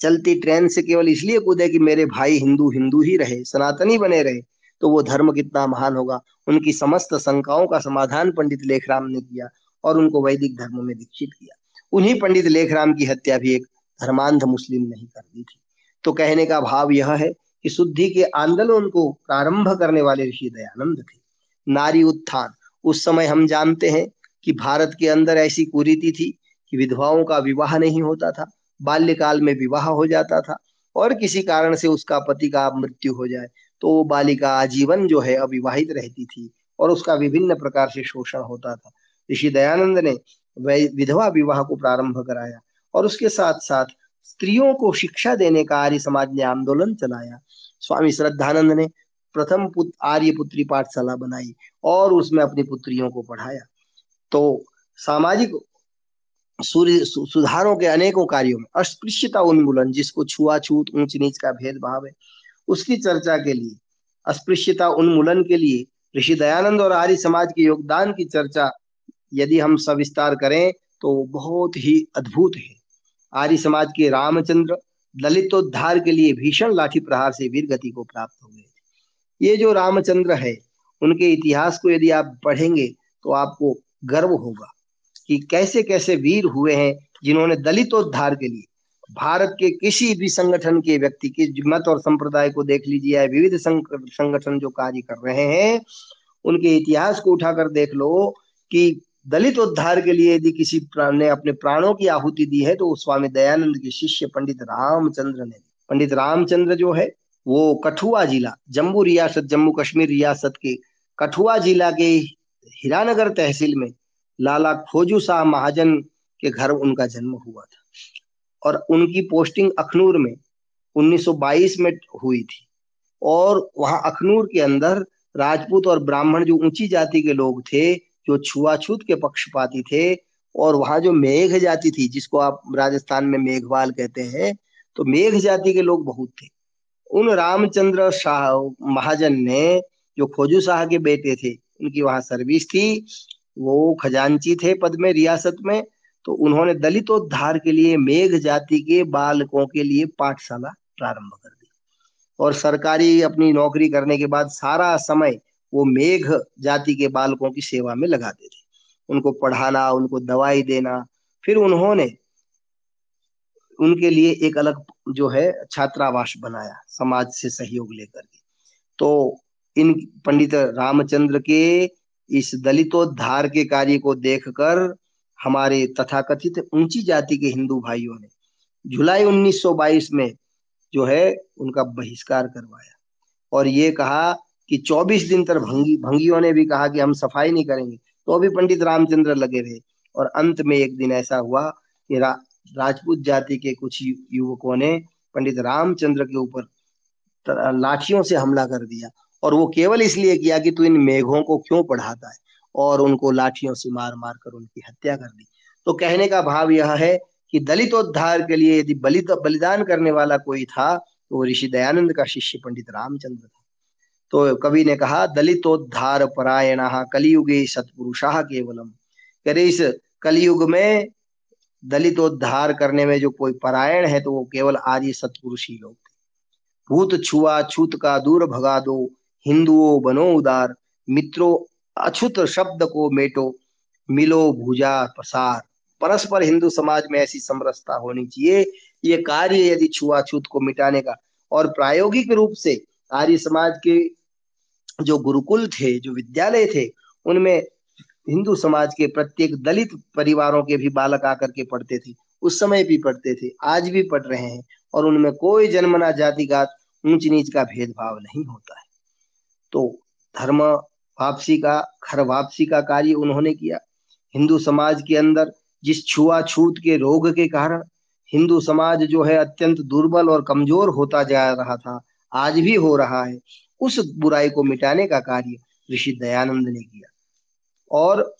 चलती ट्रेन से केवल इसलिए कूदे कि मेरे भाई हिंदू हिंदू ही रहे, सनातनी बने रहे तो वो धर्म कितना महान होगा। उनकी समस्त शंकाओं का समाधान पंडित लेखराम ने किया और उनको वैदिक धर्म में दीक्षित किया। उन्हीं पंडित लेखराम की हत्या भी एक धर्मांध मुस्लिम नहीं कर दी थी। तो कहने का भाव यह है कि शुद्धि के आंदोलन को प्रारंभ करने वाले ऋषि दयानंद थे। नारी उत्थान, उस समय हम जानते हैं कि भारत के अंदर ऐसी कुरीति थी कि विधवाओं का विवाह नहीं होता था, बाल्यकाल में विवाह हो जाता था और किसी कारण से उसका पति का मृत्यु हो जाए तो वो बालिका आजीवन जो है अविवाहित रहती थी और उसका विभिन्न प्रकार से शोषण होता था। ऋषि दयानंद ने विधवा विवाह को प्रारंभ कराया और उसके साथ साथ स्त्रियों को शिक्षा देने का आर्य समाज ने आंदोलन चलाया। स्वामी श्रद्धानंद ने प्रथम पुत्र आर्य पुत्री पाठशाला बनाई और उसमें अपनी पुत्रियों को पढ़ाया। तो सामाजिक सुधारों के अनेकों कार्यों में अस्पृश्यता उन्मूलन, जिसको छुआछूत ऊंच नीच का भेदभाव है, उसकी चर्चा के लिए, अस्पृश्यता उन्मूलन के लिए ऋषि दयानंद और आर्य समाज के योगदान की चर्चा यदि हम सविस्तार करें तो बहुत ही अद्भुत है। आर्य समाज के रामचंद्र दलितोद्धार के लिए भीषण लाठी प्रहार से वीर गति को प्राप्त हो गए ये जो रामचंद्र है, उनके इतिहास को यदि आप पढ़ेंगे तो आपको गर्व होगा कि कैसे कैसे वीर हुए हैं जिन्होंने दलितोद्धार के लिए भारत के किसी भी संगठन के व्यक्ति के मत और संप्रदाय को देख लीजिए, या विविध संगठन जो कार्य कर रहे हैं, उनके इतिहास को उठाकर देख लो कि दलित उद्धार के लिए यदि किसी प्राण ने अपने प्राणों की आहुति दी है तो स्वामी दयानंद के शिष्य पंडित रामचंद्र ने पंडित रामचंद्र जो है, वो कठुआ जिला, जम्मू रियासत, जम्मू कश्मीर रियासत के कठुआ जिला के हीरानगर तहसील में लाला खोजू शाह महाजन के घर उनका जन्म हुआ था। और उनकी पोस्टिंग अखनूर में 1922 में हुई थी। और वहाँ अखनूर के अंदर राजपूत और ब्राह्मण जो ऊँची जाति के लोग थे, जो छुआछूत के पक्षपाती थे, और वहाँ जो मेघ जाति थी, जिसको आप राजस्थान में मेघवाल कहते हैं तो मेघ जाति के लोग बहुत थे। उन रामचंद्र शाह महाजन ने जो खोजू शाह के बेटे थे उनकी वहाँ सर्विस थी, वो खजांची थे पद में, रियासत में तो उन्होंने दलितोद्धार के लिए, मेघ जाति के बालकों के लिए पाठशाला प्रारंभ कर दी। और सरकारी अपनी नौकरी करने के बाद सारा समय वो मेघ जाति के बालकों की सेवा में लगाते थे। उनको पढ़ाना, उनको दवाई देना, फिर उन्होंने उनके लिए एक अलग जो है, छात्रावास बनाया, समाज से सहयोग लेकर के। तो इन पंडित रामचंद्र के इस दलितोद्धार के कार्य को देखकर हमारे तथाकथित ऊँची जाति के हिंदू भाइयों ने जुलाई 1922 में जो है उनका बहिष्कार करवाया। और ये कहा कि 24 दिन तक भंगी भंगियों ने भी कहा कि हम सफ़ाई नहीं करेंगे तो अभी पंडित रामचंद्र लगे रहे। और अंत में एक दिन ऐसा हुआ कि रा, राजपूत जाति के कुछ युवकों ने पंडित रामचंद्र के ऊपर लाठियों से हमला कर दिया। और वो केवल इसलिए किया कि तू इन मेघों को क्यों पढ़ाता है? और उनको लाठियों से मार मार कर उनकी हत्या कर दी। तो कहने का भाव यह है कि दलितोद्धार के लिए यदि बलिदान करने वाला कोई था तो वो ऋषि दयानंद का शिष्य पंडित रामचंद्र था। तो कवि ने कहा, दलितोद्धार परायण कलियुगे सतपुरुषा केवलम। करे इस कलयुग में दलितोद्धार करने में जो कोई परायण है तो वो केवल आर्य सतपुरुष ही लोग थे। भूत छुआ, छूत का दूर भगा दो हिंदुओं बनो उदार, मित्रों अछूत शब्द को मेटो, मिलो भूजा प्रसार। परस्पर हिंदू समाज में ऐसी समरसता होनी चाहिए, ये कार्य यदि छुआछूत को मिटाने का और प्रायोगिक रूप से आर्य समाज के जो गुरुकुल थे, जो विद्यालय थे, उनमें हिंदू समाज के प्रत्येक दलित परिवारों के भी बालक आकर के पढ़ते थे, उस समय भी पढ़ते थे, आज भी पढ़ रहे हैं और उनमें कोई जन्मना जातिगत ऊंच नीच का भेदभाव नहीं होता है। तो धर्म वापसी का घर वापसी का कार्य उन्होंने किया। हिंदू समाज के अंदर जिस छुआछूत के रोग के कारण हिंदू समाज जो है अत्यंत दुर्बल और कमज़ोर होता जा रहा था, आज भी हो रहा है, उस बुराई को मिटाने का कार्य ऋषि दयानंद ने किया। और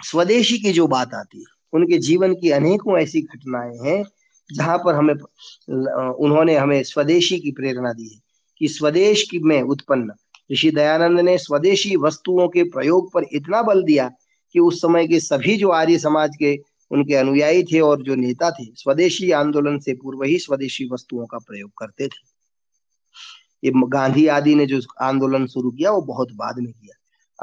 स्वदेशी की जो बात आती है, उनके जीवन की अनेकों ऐसी घटनाएँ हैं, जहाँ पर हमें उन्होंने हमें स्वदेशी की प्रेरणा दी है कि स्वदेश की में उत्पन्न ऋषि दयानंद ने स्वदेशी वस्तुओं के प्रयोग पर इतना बल दिया कि उस समय के सभी जो आर्य समाज के, उनके अनुयायी थे और जो नेता थे, स्वदेशी आंदोलन से पूर्व ही स्वदेशी वस्तुओं का प्रयोग करते थे। ये गांधी आदि ने जो आंदोलन शुरू किया, वो बहुत बाद में किया।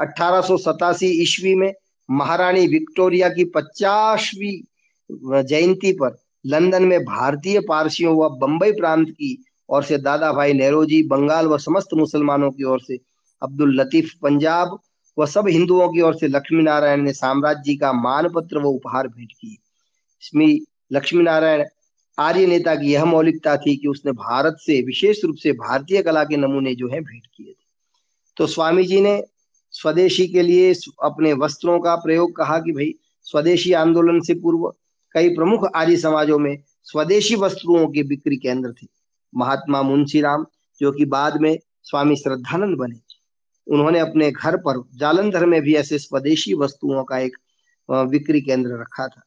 अठारह ईस्वी में महारानी विक्टोरिया की पचासवीं जयंती पर लंदन में भारतीय पारसियों व बंबई प्रांत की ओर से दादा भाई नेहरू जी, बंगाल व समस्त मुसलमानों की ओर से, अब्दुल लतीफ पंजाब व सब हिंदुओं की ओर से लक्ष्मी नारायण ने साम्राज्य का मानपत्र व उपहार भेंट किए। इसमें लक्ष्मी नारायण आर्य नेता की यह मौलिकता थी कि उसने भारत से, विशेष रूप से भारतीय कला के नमूने जो है, भेंट किए थे। तो स्वामी जी ने स्वदेशी के लिए अपने वस्त्रों का प्रयोग कहा कि भाई, स्वदेशी आंदोलन से पूर्व कई प्रमुख आर्य समाजों में स्वदेशी वस्त्रों के बिक्री केंद्र थे। महात्मा मुंशी राम जो कि बाद में स्वामी श्रद्धानंद बने। उन्होंने अपने घर पर जालंधर में भी ऐसे स्वदेशी वस्तुओं का एक विक्री केंद्र रखा था।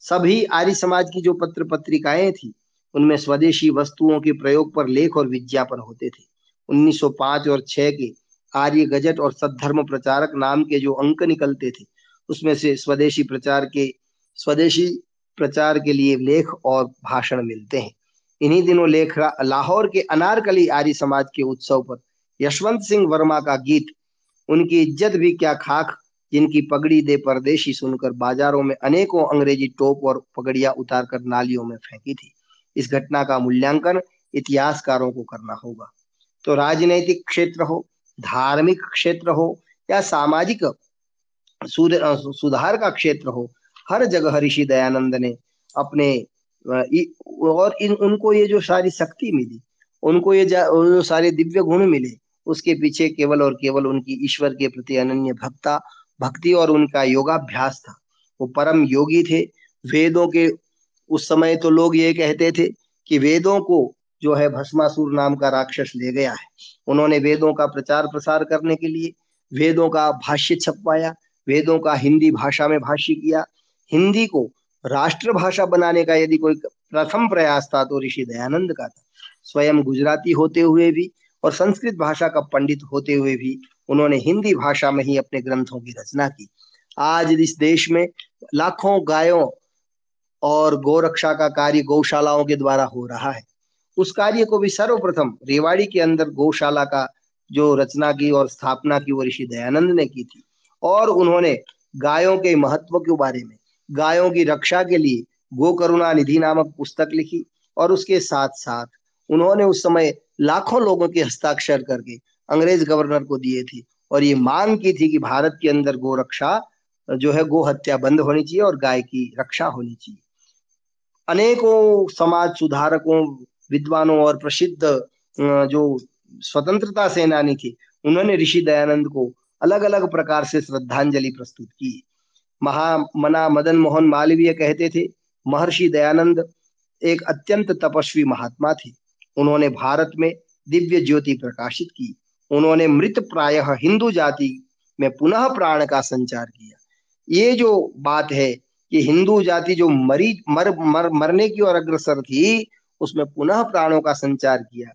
सभी आर्य समाज की जो पत्र पत्रिकाएँ थी, उनमें स्वदेशी वस्तुओं के प्रयोग पर लेख और विज्ञापन होते थे। 1905 और 6 के आर्य गजट और सद्धर्म प्रचारक नाम के जो अंक निकलते थे, उसमें से स्वदेशी प्रचार के, स्वदेशी प्रचार के लिए लेख और भाषण मिलते हैं। इन्हीं दिनों लेख लाहौर के अनारकली आर्य समाज के उत्सव पर यशवंत सिंह वर्मा का गीत, उनकी इज़्ज़त भी क्या खाक, जिनकी पगड़ी दे परदेशी सुनकर बाजारों में अनेकों अंग्रेज़ी टोप और पगड़ियाँ उतारकर नालियों में फेंकी थी। इस घटना का मूल्यांकन इतिहासकारों को करना होगा। तो राजनैतिक क्षेत्र हो, धार्मिक क्षेत्र हो, या सामाजिक सुधार का क्षेत्र हो, हर जगह ऋषि दयानंद ने अपने और इन, उनको ये जो सारी शक्ति मिली, उनको ये जो सारे दिव्य गुण मिले, उसके पीछे केवल और केवल उनकी ईश्वर के प्रति अनन्य भक्ता, भक्ति और उनका योगाभ्यास था। वो परम योगी थे। वेदों के, उस समय तो लोग ये कहते थे कि वेदों को जो है भस्मासुर नाम का राक्षस ले गया है। उन्होंने वेदों का प्रचार प्रसार करने के लिए वेदों का भाष्य छपवाया, वेदों का हिंदी भाषा में भाष्य किया। हिंदी को राष्ट्र भाषा बनाने का यदि कोई प्रथम प्रयास था तो ऋषि दयानंद का था। स्वयं गुजराती होते हुए भी और संस्कृत भाषा का पंडित होते हुए भी उन्होंने हिंदी भाषा में ही अपने ग्रंथों की रचना की। आज इस देश में लाखों गायों और गोरक्षा का कार्य गौशालाओं के द्वारा हो रहा है। उस कार्य को भी सर्वप्रथम रेवाड़ी के अंदर गौशाला का जो रचना की और स्थापना की वो ऋषि दयानंद ने की थी और उन्होंने गायों के महत्व के बारे में गायों की रक्षा के लिए गो करुणा निधि नामक पुस्तक लिखी और उसके साथ साथ उन्होंने उस समय लाखों लोगों के हस्ताक्षर करके अंग्रेज़ गवर्नर को दिए थे और ये मांग की थी कि भारत के अंदर गो रक्षा जो है, गो हत्या बंद होनी चाहिए और गाय की रक्षा होनी चाहिए। अनेकों समाज सुधारकों, विद्वानों और प्रसिद्ध जो स्वतंत्रता सेनानी थे, उन्होंने ऋषि दयानंद को अलग अलग प्रकार से श्रद्धांजलि प्रस्तुत की। महामना मदन मोहन मालवीय कहते थे महर्षि दयानंद एक अत्यंत तपस्वी महात्मा थे। उन्होंने भारत में दिव्य ज्योति प्रकाशित की। उन्होंने मृत प्राय हिंदू जाति में पुनः प्राण का संचार किया। ये जो बात है कि हिंदू जाति जो मरी मर, मर मरने की ओर अग्रसर थी उसमें पुनः प्राणों का संचार किया।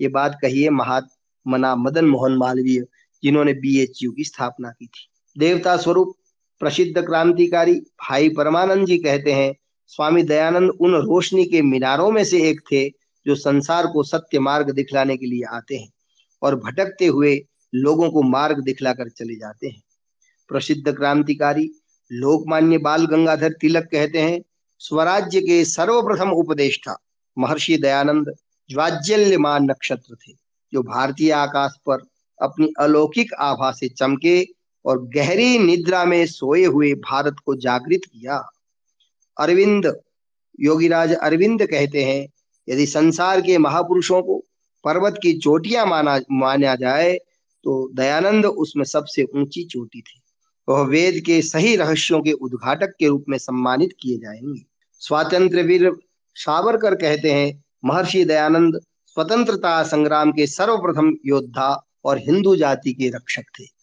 ये बात कही है महात्मना मदन मोहन मालवीय जिन्होंने बीएचयू की स्थापना की थी। देवता स्वरूप प्रसिद्ध क्रांतिकारी भाई परमानंद जी कहते हैं, स्वामी दयानंद उन रोशनी के मीनारों में से एक थे जो संसार को सत्य मार्ग दिखलाने के लिए आते हैं और भटकते हुए लोगों को मार्ग दिखलाकर चले जाते हैं। प्रसिद्ध क्रांतिकारी लोकमान्य बाल गंगाधर तिलक कहते हैं, स्वराज्य के सर्वप्रथम उपदेष्टा महर्षि दयानंद ज्वाज्यल्यमान नक्षत्र थे, जो भारतीय आकाश पर अपनी अलौकिक आभा से चमके और गहरी निद्रा में सोए हुए भारत को जागृत किया। अरविंद, योगीराज अरविंद कहते हैं, यदि संसार के महापुरुषों को पर्वत की चोटियाँ माना माना जाए तो दयानंद उसमें सबसे ऊँची चोटी थी। वह वेद के सही रहस्यों के उद्घाटक के रूप में सम्मानित किए जाएँगे। स्वातंत्र वीर सावरकर कहते हैं, महर्षि दयानंद स्वतंत्रता संग्राम के सर्वप्रथम योद्धा और हिंदू जाति के रक्षक थे।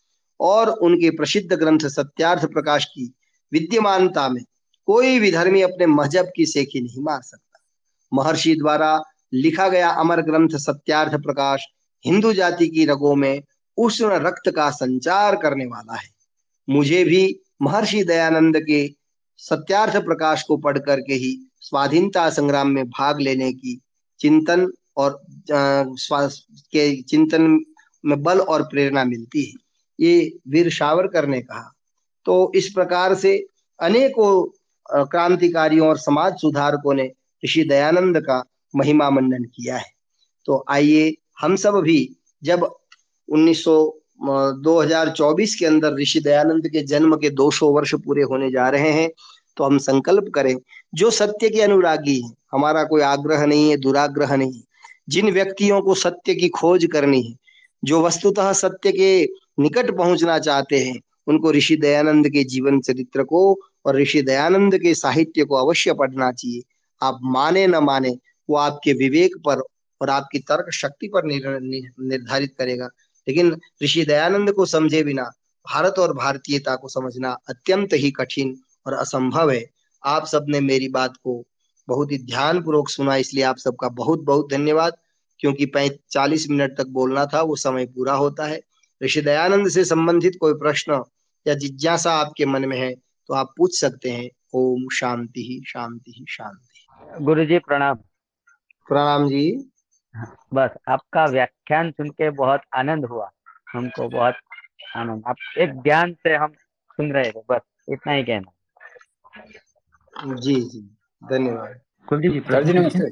और उनके प्रसिद्ध ग्रंथ सत्यार्थ प्रकाश की विद्यमानता में कोई भी धर्मी अपने मज़हब की सेखी नहीं मार सकता। महर्षि द्वारा लिखा गया अमर ग्रंथ सत्यार्थ प्रकाश हिंदू जाति की रगों में उष्ण रक्त का संचार करने वाला है। मुझे भी महर्षि दयानंद के सत्यार्थ प्रकाश को पढ़ करके ही स्वाधीनता संग्राम में भाग लेने की चिंतन और के चिंतन में बल और प्रेरणा मिलती है। ये वीर सावरकर ने कहा। तो इस प्रकार से अनेकों क्रांतिकारियों और समाज सुधारकों ने ऋषि दयानंद का महिमा मंडन किया है। तो आइए हम सब भी जब 1900 2024 के अंदर ऋषि दयानंद के जन्म के 200 वर्ष पूरे होने जा रहे हैं तो हम संकल्प करें, जो सत्य के अनुरागी है, हमारा कोई आग्रह नहीं है, दुराग्रह नहीं है। जिन व्यक्तियों को सत्य की खोज करनी है, जो वस्तुतः सत्य के निकट पहुँचना चाहते हैं, उनको ऋषि दयानंद के जीवन चरित्र को और ऋषि दयानंद के साहित्य को अवश्य पढ़ना चाहिए। आप माने न माने, वो आपके विवेक पर और आपकी तर्क शक्ति पर निर्धारित करेगा। लेकिन ऋषि दयानंद को समझे बिना, भारत और भारतीयता को समझना अत्यंत ही कठिन और असंभव है। आप सबने मेरी बात को बहुत ही ध्यान पूर्वक सुना, इसलिए आप सबका बहुत बहुत धन्यवाद। क्योंकि चालीस मिनट तक बोलना था, वो समय पूरा होता है। ऋषि दयानंद से संबंधित कोई प्रश्न या जिज्ञासा आपके मन में है तो आप पूछ सकते हैं। ओम शांति ही शांति ही शांति गुरु जी प्रणाम। प्रणाम जी। बस आपका व्याख्यान सुन के बहुत आनंद हुआ। हमको बहुत आनंद। आप एक ध्यान से हम सुन रहे थे बस इतना ही कहना जी जी। धन्यवाद। कुलदीप जी जी नमस्ते।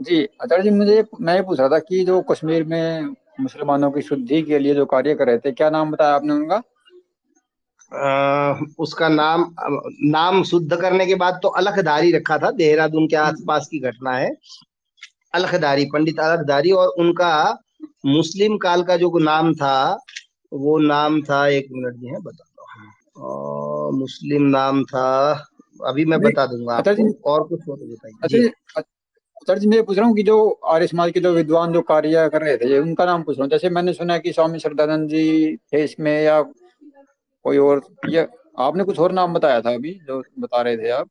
जी आचार्य जी मुझे मैं ये पूछ रहा था कि जो कश्मीर में मुसलमानों की शुद्धि के लिए जो कार्य कर रहे थे क्या नाम बताया आपने उनका? आ, उसका नाम नाम शुद्ध करने के बाद तो अलखदारी रखा था देहरादून के आसपास की घटना है। अलखदारी पंडित अलखदारी और उनका मुस्लिम काल का जो नाम था वो नाम था एक मिनट में है बता दो मुस्लिम नाम था अभी मैं बता दूँगा अच्छा जी। और कुछ हो तो बताइए। अच्छा सर जी मैं पूछ रहा हूँ कि जो आर्य समाज के जो विद्वान जो कार्य कर रहे थे उनका नाम पूछ रहा हूँ। जैसे मैंने सुना कि स्वामी श्रद्धानंद जी थे इसमें या कोई और ये आपने कुछ और नाम बताया था अभी जो बता रहे थे आप?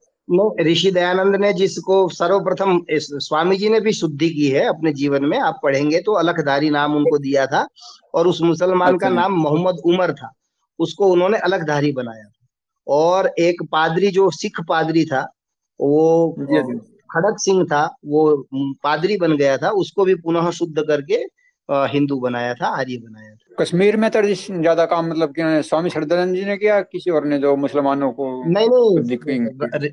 ऋषि दयानंद ने जिसको सर्वप्रथम स्वामी जी ने भी शुद्धि की है अपने जीवन में आप पढ़ेंगे तो अलखदारी नाम उनको दिया था और उस मुसलमान का अच्छा। नाम मोहम्मद उमर था उसको उन्होंने अलखधारी बनाया और एक पादरी जो सिख पादरी था वो खड़क सिंह था वो पादरी बन गया था उसको भी पुनः शुद्ध करके हिंदू बनाया था आर्य बनाया था। कश्मीर में तो ज़्यादा काम मतलब स्वामी श्रद्धानंद जी ने किया किसी और ने जो मुसलमानों को नहीं नहीं।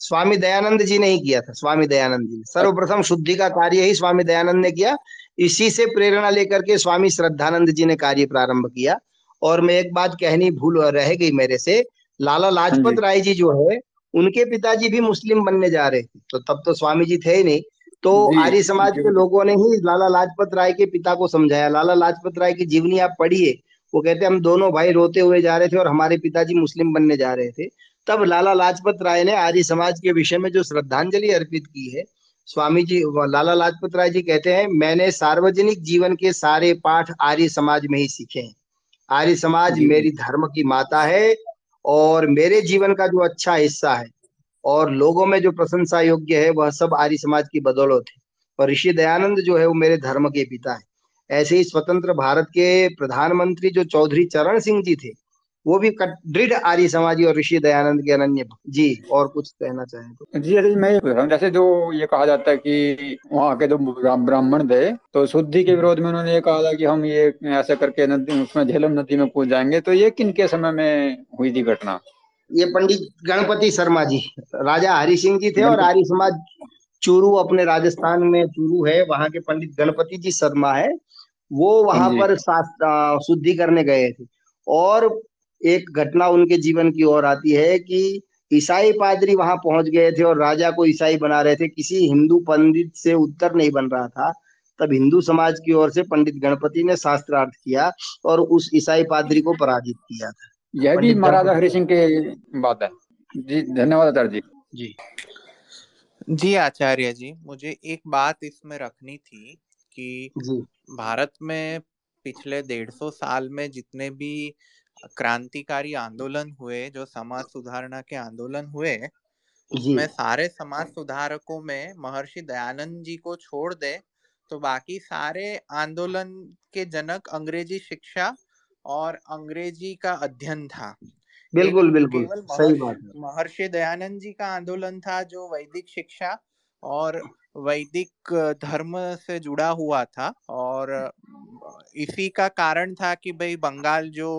स्वामी दयानंद जी ने ही किया था स्वामी दयानंद जी ने। सर्वप्रथम शुद्धि का कार्य ही स्वामी दयानंद ने किया। इसी से प्रेरणा लेकर के स्वामी श्रद्धानंद जी ने कार्य प्रारंभ किया। और मैं एक बात कहनी भूल रह गई मेरे से। लाला लाजपत राय जी जो है उनके पिताजी भी मुस्लिम बनने जा रहे थे। तो तब तो स्वामी जी थे ही नहीं। तो आर्य समाज के लोगों ने ही लाला लाजपत राय के पिता को समझाया। लाला लाजपत राय की जीवनी आप पढ़िए। वो कहते हम दोनों भाई रोते हुए जा रहे थे और हमारे पिताजी मुस्लिम बनने जा रहे थे। तब लाला लाजपत राय ने आर्य समाज के विषय में जो श्रद्धांजलि अर्पित की है स्वामी जी लाला लाजपत राय जी कहते हैं मैंने सार्वजनिक जीवन के सारे पाठ आर्य समाज में ही सीखे हैं। आर्य समाज मेरी धर्म की माता है और मेरे जीवन का जो अच्छा हिस्सा है और लोगों में जो प्रशंसा योग्य है, वह सब आर्य समाज की बदौलत है। और ऋषि दयानंद जो है, वो मेरे धर्म के पिता है। ऐसे ही स्वतंत्र भारत के प्रधानमंत्री जो चौधरी चरण सिंह जी थे वो भी दृढ़ आर्य समाजी और ऋषि दयानंद के अनन्य जी और कुछ कहना चाहें तो। जी अरे मैं जैसे जो ये कहा जाता है कि वहाँ के जो ब्राह्मण थे तो शुद्धि के विरोध में उन्होंने ये कहा था कि हम ये ऐसा करके नदी उसमें झेलम नदी में कूद जाएँगे। तो ये किन के समय में हुई थी घटना? ये पंडित गणपति शर्मा जी राजा हरि सिंह जी थे और आर्य समाज चूरू अपने राजस्थान में चूरू है वहाँ के पंडित गणपति जी शर्मा है। वो वहाँ पर शुद्धि करने गए थे। और एक घटना उनके जीवन की ओर आती है कि ईसाई पादरी वहाँ पहुँच गए थे और राजा को ईसाई बना रहे थे। किसी हिंदू पंडित से उत्तर नहीं बन रहा था। तब हिंदू समाज की ओर से पंडित गणपति ने शास्त्रार्थ किया और उस ईसाई पादरी को पराजित किया था। यह भी महाराजा हरि सिंह के बात है। जी धन्यवाद आचार्य जी। जी। जी आचार्य जी मुझे एक बात इसमें रखनी थी कि भारत में पिछले डेढ़ सौ साल में जितने भी क्रांतिकारी आंदोलन हुए जो समाज सुधारणा के आंदोलन हुए उसमें सारे समाज सुधारकों में महर्षि दयानंद जी को छोड़ दे तो बाकी सारे आंदोलन के जनक अंग्रेज़ी शिक्षा और अंग्रेज़ी का अध्ययन था। बिल्कुल बिल्कुल सही बात महर्षि दयानंद जी का आंदोलन था जो वैदिक शिक्षा और वैदिक धर्म से जुड़ा हुआ था और इसी का कारण था कि भाई बंगाल जो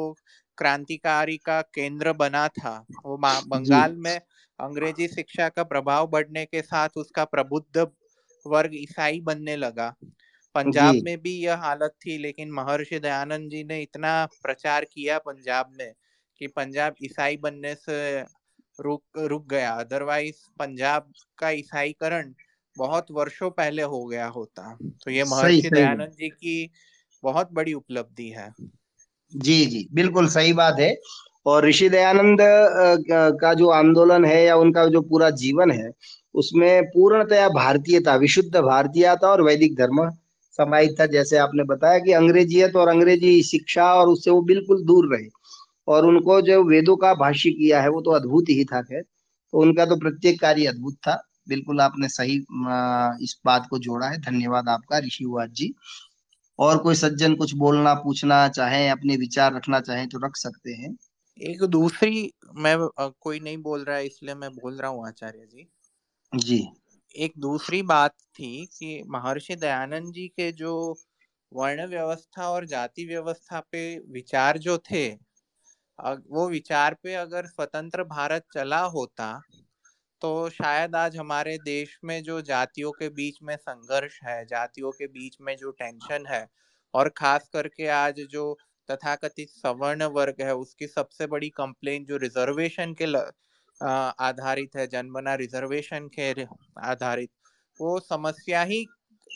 क्रांतिकारी का केंद्र बना था। वो बंगाल में अंग्रेज़ी शिक्षा का प्रभाव बढ़ने के साथ उसका प्रबुद्ध वर्ग ईसाई बनने लगा। पंजाब में भी यह हालत थी लेकिन महर्षि दयानंद जी ने इतना प्रचार किया पंजाब में कि पंजाब ईसाई बनने से रुक रुक गया। अदरवाइज़ पंजाब का ईसाईकरण बहुत वर्षों पहले हो गया होता। तो ये महर्षि दयानंद जी की बहुत बड़ी उपलब्धि है। जी जी, बिल्कुल सही बात है। और ऋषि दयानंद का जो आंदोलन है या उनका जो पूरा जीवन है, उसमें पूर्णतया भारतीयता विशुद्ध भारतीयता और वैदिक धर्म समाहित था। जैसे आपने बताया कि अंग्रेजियत और अंग्रेज़ी शिक्षा और उससे वो बिल्कुल दूर रहे। और उनको जो वेदों का भाष्य किया है वो तो अद्भुत ही था, खैर। तो उनका तो प्रत्येक कार्य अद्भुत था। बिल्कुल आपने सही इस बात को जोड़ा है। धन्यवाद आपका ऋषि जी। और कोई सज्जन कुछ बोलना पूछना चाहे अपने विचार रखना चाहे तो रख सकते हैं। एक दूसरी मैं कोई नहीं बोल रहा है इसलिए मैं बोल रहा हूँ आचार्य जी। जी। एक दूसरी बात थी कि महर्षि दयानंद जी के जो वर्ण व्यवस्था और जाति व्यवस्था पे विचार जो थे वो विचार पे अगर स्वतंत्र भारत चला होता तो शायद आज हमारे देश में जो जातियों के बीच में संघर्ष है जातियों के बीच में जो टेंशन है और खास करके आज जो तथाकथित सवर्ण वर्ग है उसकी सबसे बड़ी कंप्लेन जो रिजर्वेशन के ल, आ, आधारित है जनमना रिजर्वेशन के आधारित वो समस्या ही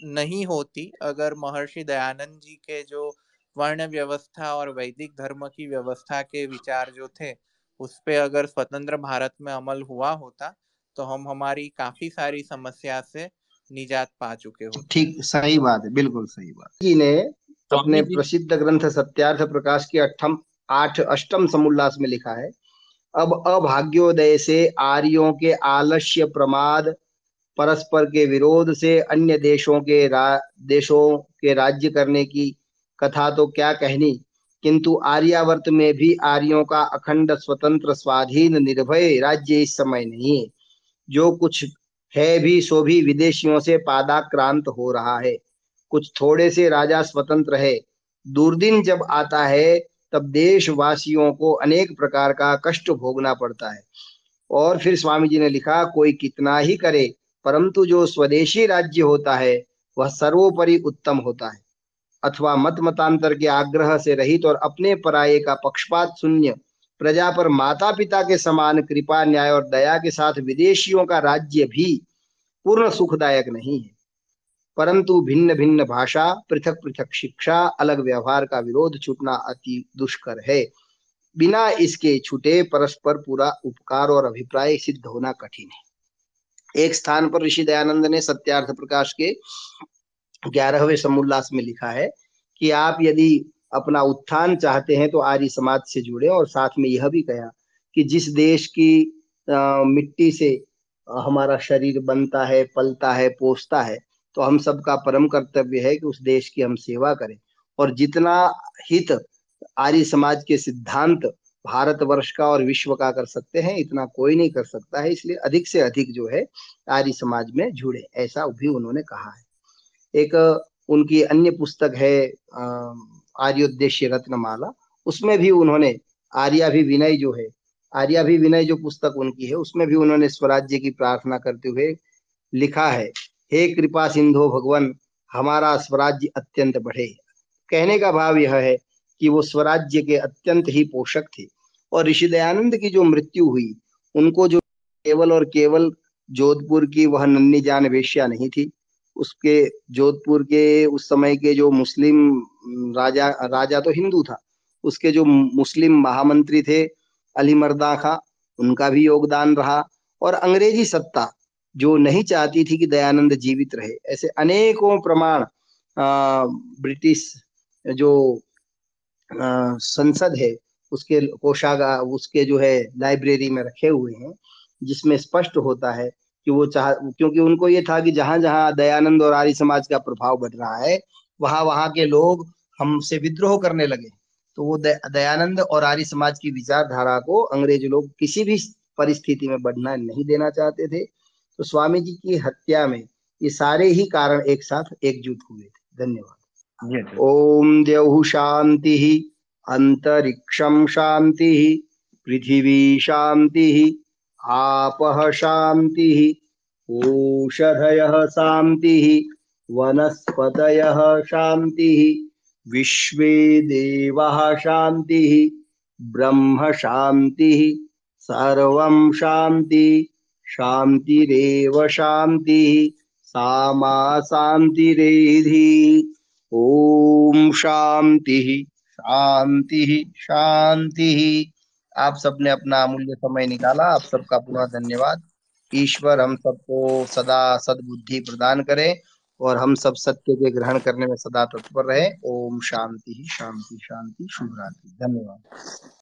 नहीं होती। अगर महर्षि दयानंद जी के जो वर्ण व्यवस्था और वैदिक धर्म की व्यवस्था के विचार जो थे उस पर अगर स्वतंत्र भारत में अमल हुआ होता तो हम हमारी काफ़ी सारी समस्या से निजात पा चुके हो। ठीक सही बात है बिल्कुल सही बात जी ने अपने प्रसिद्ध ग्रंथ सत्यार्थ प्रकाश के अठम आठ अष्टम समुल्लास में लिखा है अब अभाग्योदय से आर्यों के आलस्य प्रमाद परस्पर के विरोध से अन्य देशों के रा, देशों के राज्य करने की कथा तो क्या कहनी? किंतु आर्यावर्त में भी आर्यों का अखंड स्वतंत्र स्वाधीन निर्भय राज्य इस समय नहीं है। जो कुछ है भी, सो भी विदेशियों से पादाक्रांत हो रहा है। कुछ थोड़े से राजा स्वतंत्र है। दूरदिन जब आता है, तब देशवासियों को अनेक प्रकार का कष्ट भोगना पड़ता है। और फिर स्वामी जी ने लिखा, कोई कितना ही करे, परंतु जो स्वदेशी राज्य होता है, वह सर्वोपरि उत्तम होता है। अथवा मत मतांतर के आग्रह से रहित और अपने पराये का पक्षपात शून्य प्रजा पर माता पिता के समान कृपा, न्याय और दया के साथ विदेशियों का राज्य भी पूर्ण सुखदायक नहीं है। परंतु भिन्न भिन्न भाषा पृथक पृथक शिक्षा, अलग व्यवहार का विरोध छूटना अति दुष्कर है। बिना इसके छूटे परस्पर पूरा उपकार और अभिप्राय सिद्ध होना कठिन है। एक स्थान पर ऋषि दयानंद ने सत्यार्थ प्रकाश के ग्यारहवें समोल्लास में लिखा है कि आप यदि अपना उत्थान चाहते हैं तो आर्य समाज से जुड़े और साथ में यह भी कहा कि जिस देश की आ, मिट्टी से हमारा शरीर बनता है पलता है पोसता है तो हम सबका परम कर्तव्य है कि उस देश की हम सेवा करें। और जितना हित आर्य समाज के सिद्धांत भारत वर्ष का और विश्व का कर सकते हैं इतना कोई नहीं कर सकता है इसलिए अधिक से अधिक जो है आर्य समाज में जुड़े ऐसा भी उन्होंने कहा है। एक उनकी अन्य पुस्तक है आर्योद्देश्य रत्नमाला, उसमें भी उन्होंने आर्याभि विनय जो है आर्याभि विनय जो पुस्तक उनकी है, उसमें भी उन्होंने स्वराज्य की प्रार्थना करते हुए लिखा है, हे कृपा सिंधु भगवान, हमारा स्वराज्य अत्यंत बढ़े। कहने का भाव यह है कि वो स्वराज्य के अत्यंत ही पोषक थे और ऋषि दयानंद की जो मृत्यु हुई, उनको जो केवल और केवल जोधपुर की वह नन्नी जान वेश्या नहीं थी, उसके जोधपुर के उस समय के जो मुस्लिम राजा राजा तो हिंदू था। उसके जो मुस्लिम महामंत्री थे अली मर्दा खां उनका भी योगदान रहा। और अंग्रेज़ी सत्ता जो नहीं चाहती थी कि दयानंद जीवित रहे ऐसे अनेकों प्रमाण ब्रिटिश जो आ, संसद है उसके कोषागार उसके जो है लाइब्रेरी में रखे हुए हैं जिसमें स्पष्ट होता है कि वो चाह क्योंकि उनको ये था कि जहाँ जहाँ दयानंद और आर्य समाज का प्रभाव बढ़ रहा है वहाँ वहाँ के लोग हमसे विद्रोह करने लगे। तो वो दयानंद और आर्य समाज की विचारधारा को अंग्रेज़ लोग किसी भी परिस्थिति में बढ़ना नहीं देना चाहते थे। तो स्वामी जी की हत्या में ये सारे ही कारण एक साथ एकजुट हुए थे। धन्यवाद। ओम देव शांति ही अंतरिक्षम शांति ही पृथ्वी शांति ही आप शांति ही ओषधय शांति वनस्पत शांति विश्व देव शांति ब्रह्म शांति सर्व शांति शांतिरेव शांति सामा शांतिरेधि ओम शांति शांति शांति आप सबने अपना अमूल्य समय निकाला। आप सबका पुनः धन्यवाद। ईश्वर हम सबको सदा सद्बुद्धि प्रदान करे। और हम सब सत्य के ग्रहण करने में सदा तत्पर रहे। ओम शांति शांति शांति, शुभ रात्रि। धन्यवाद।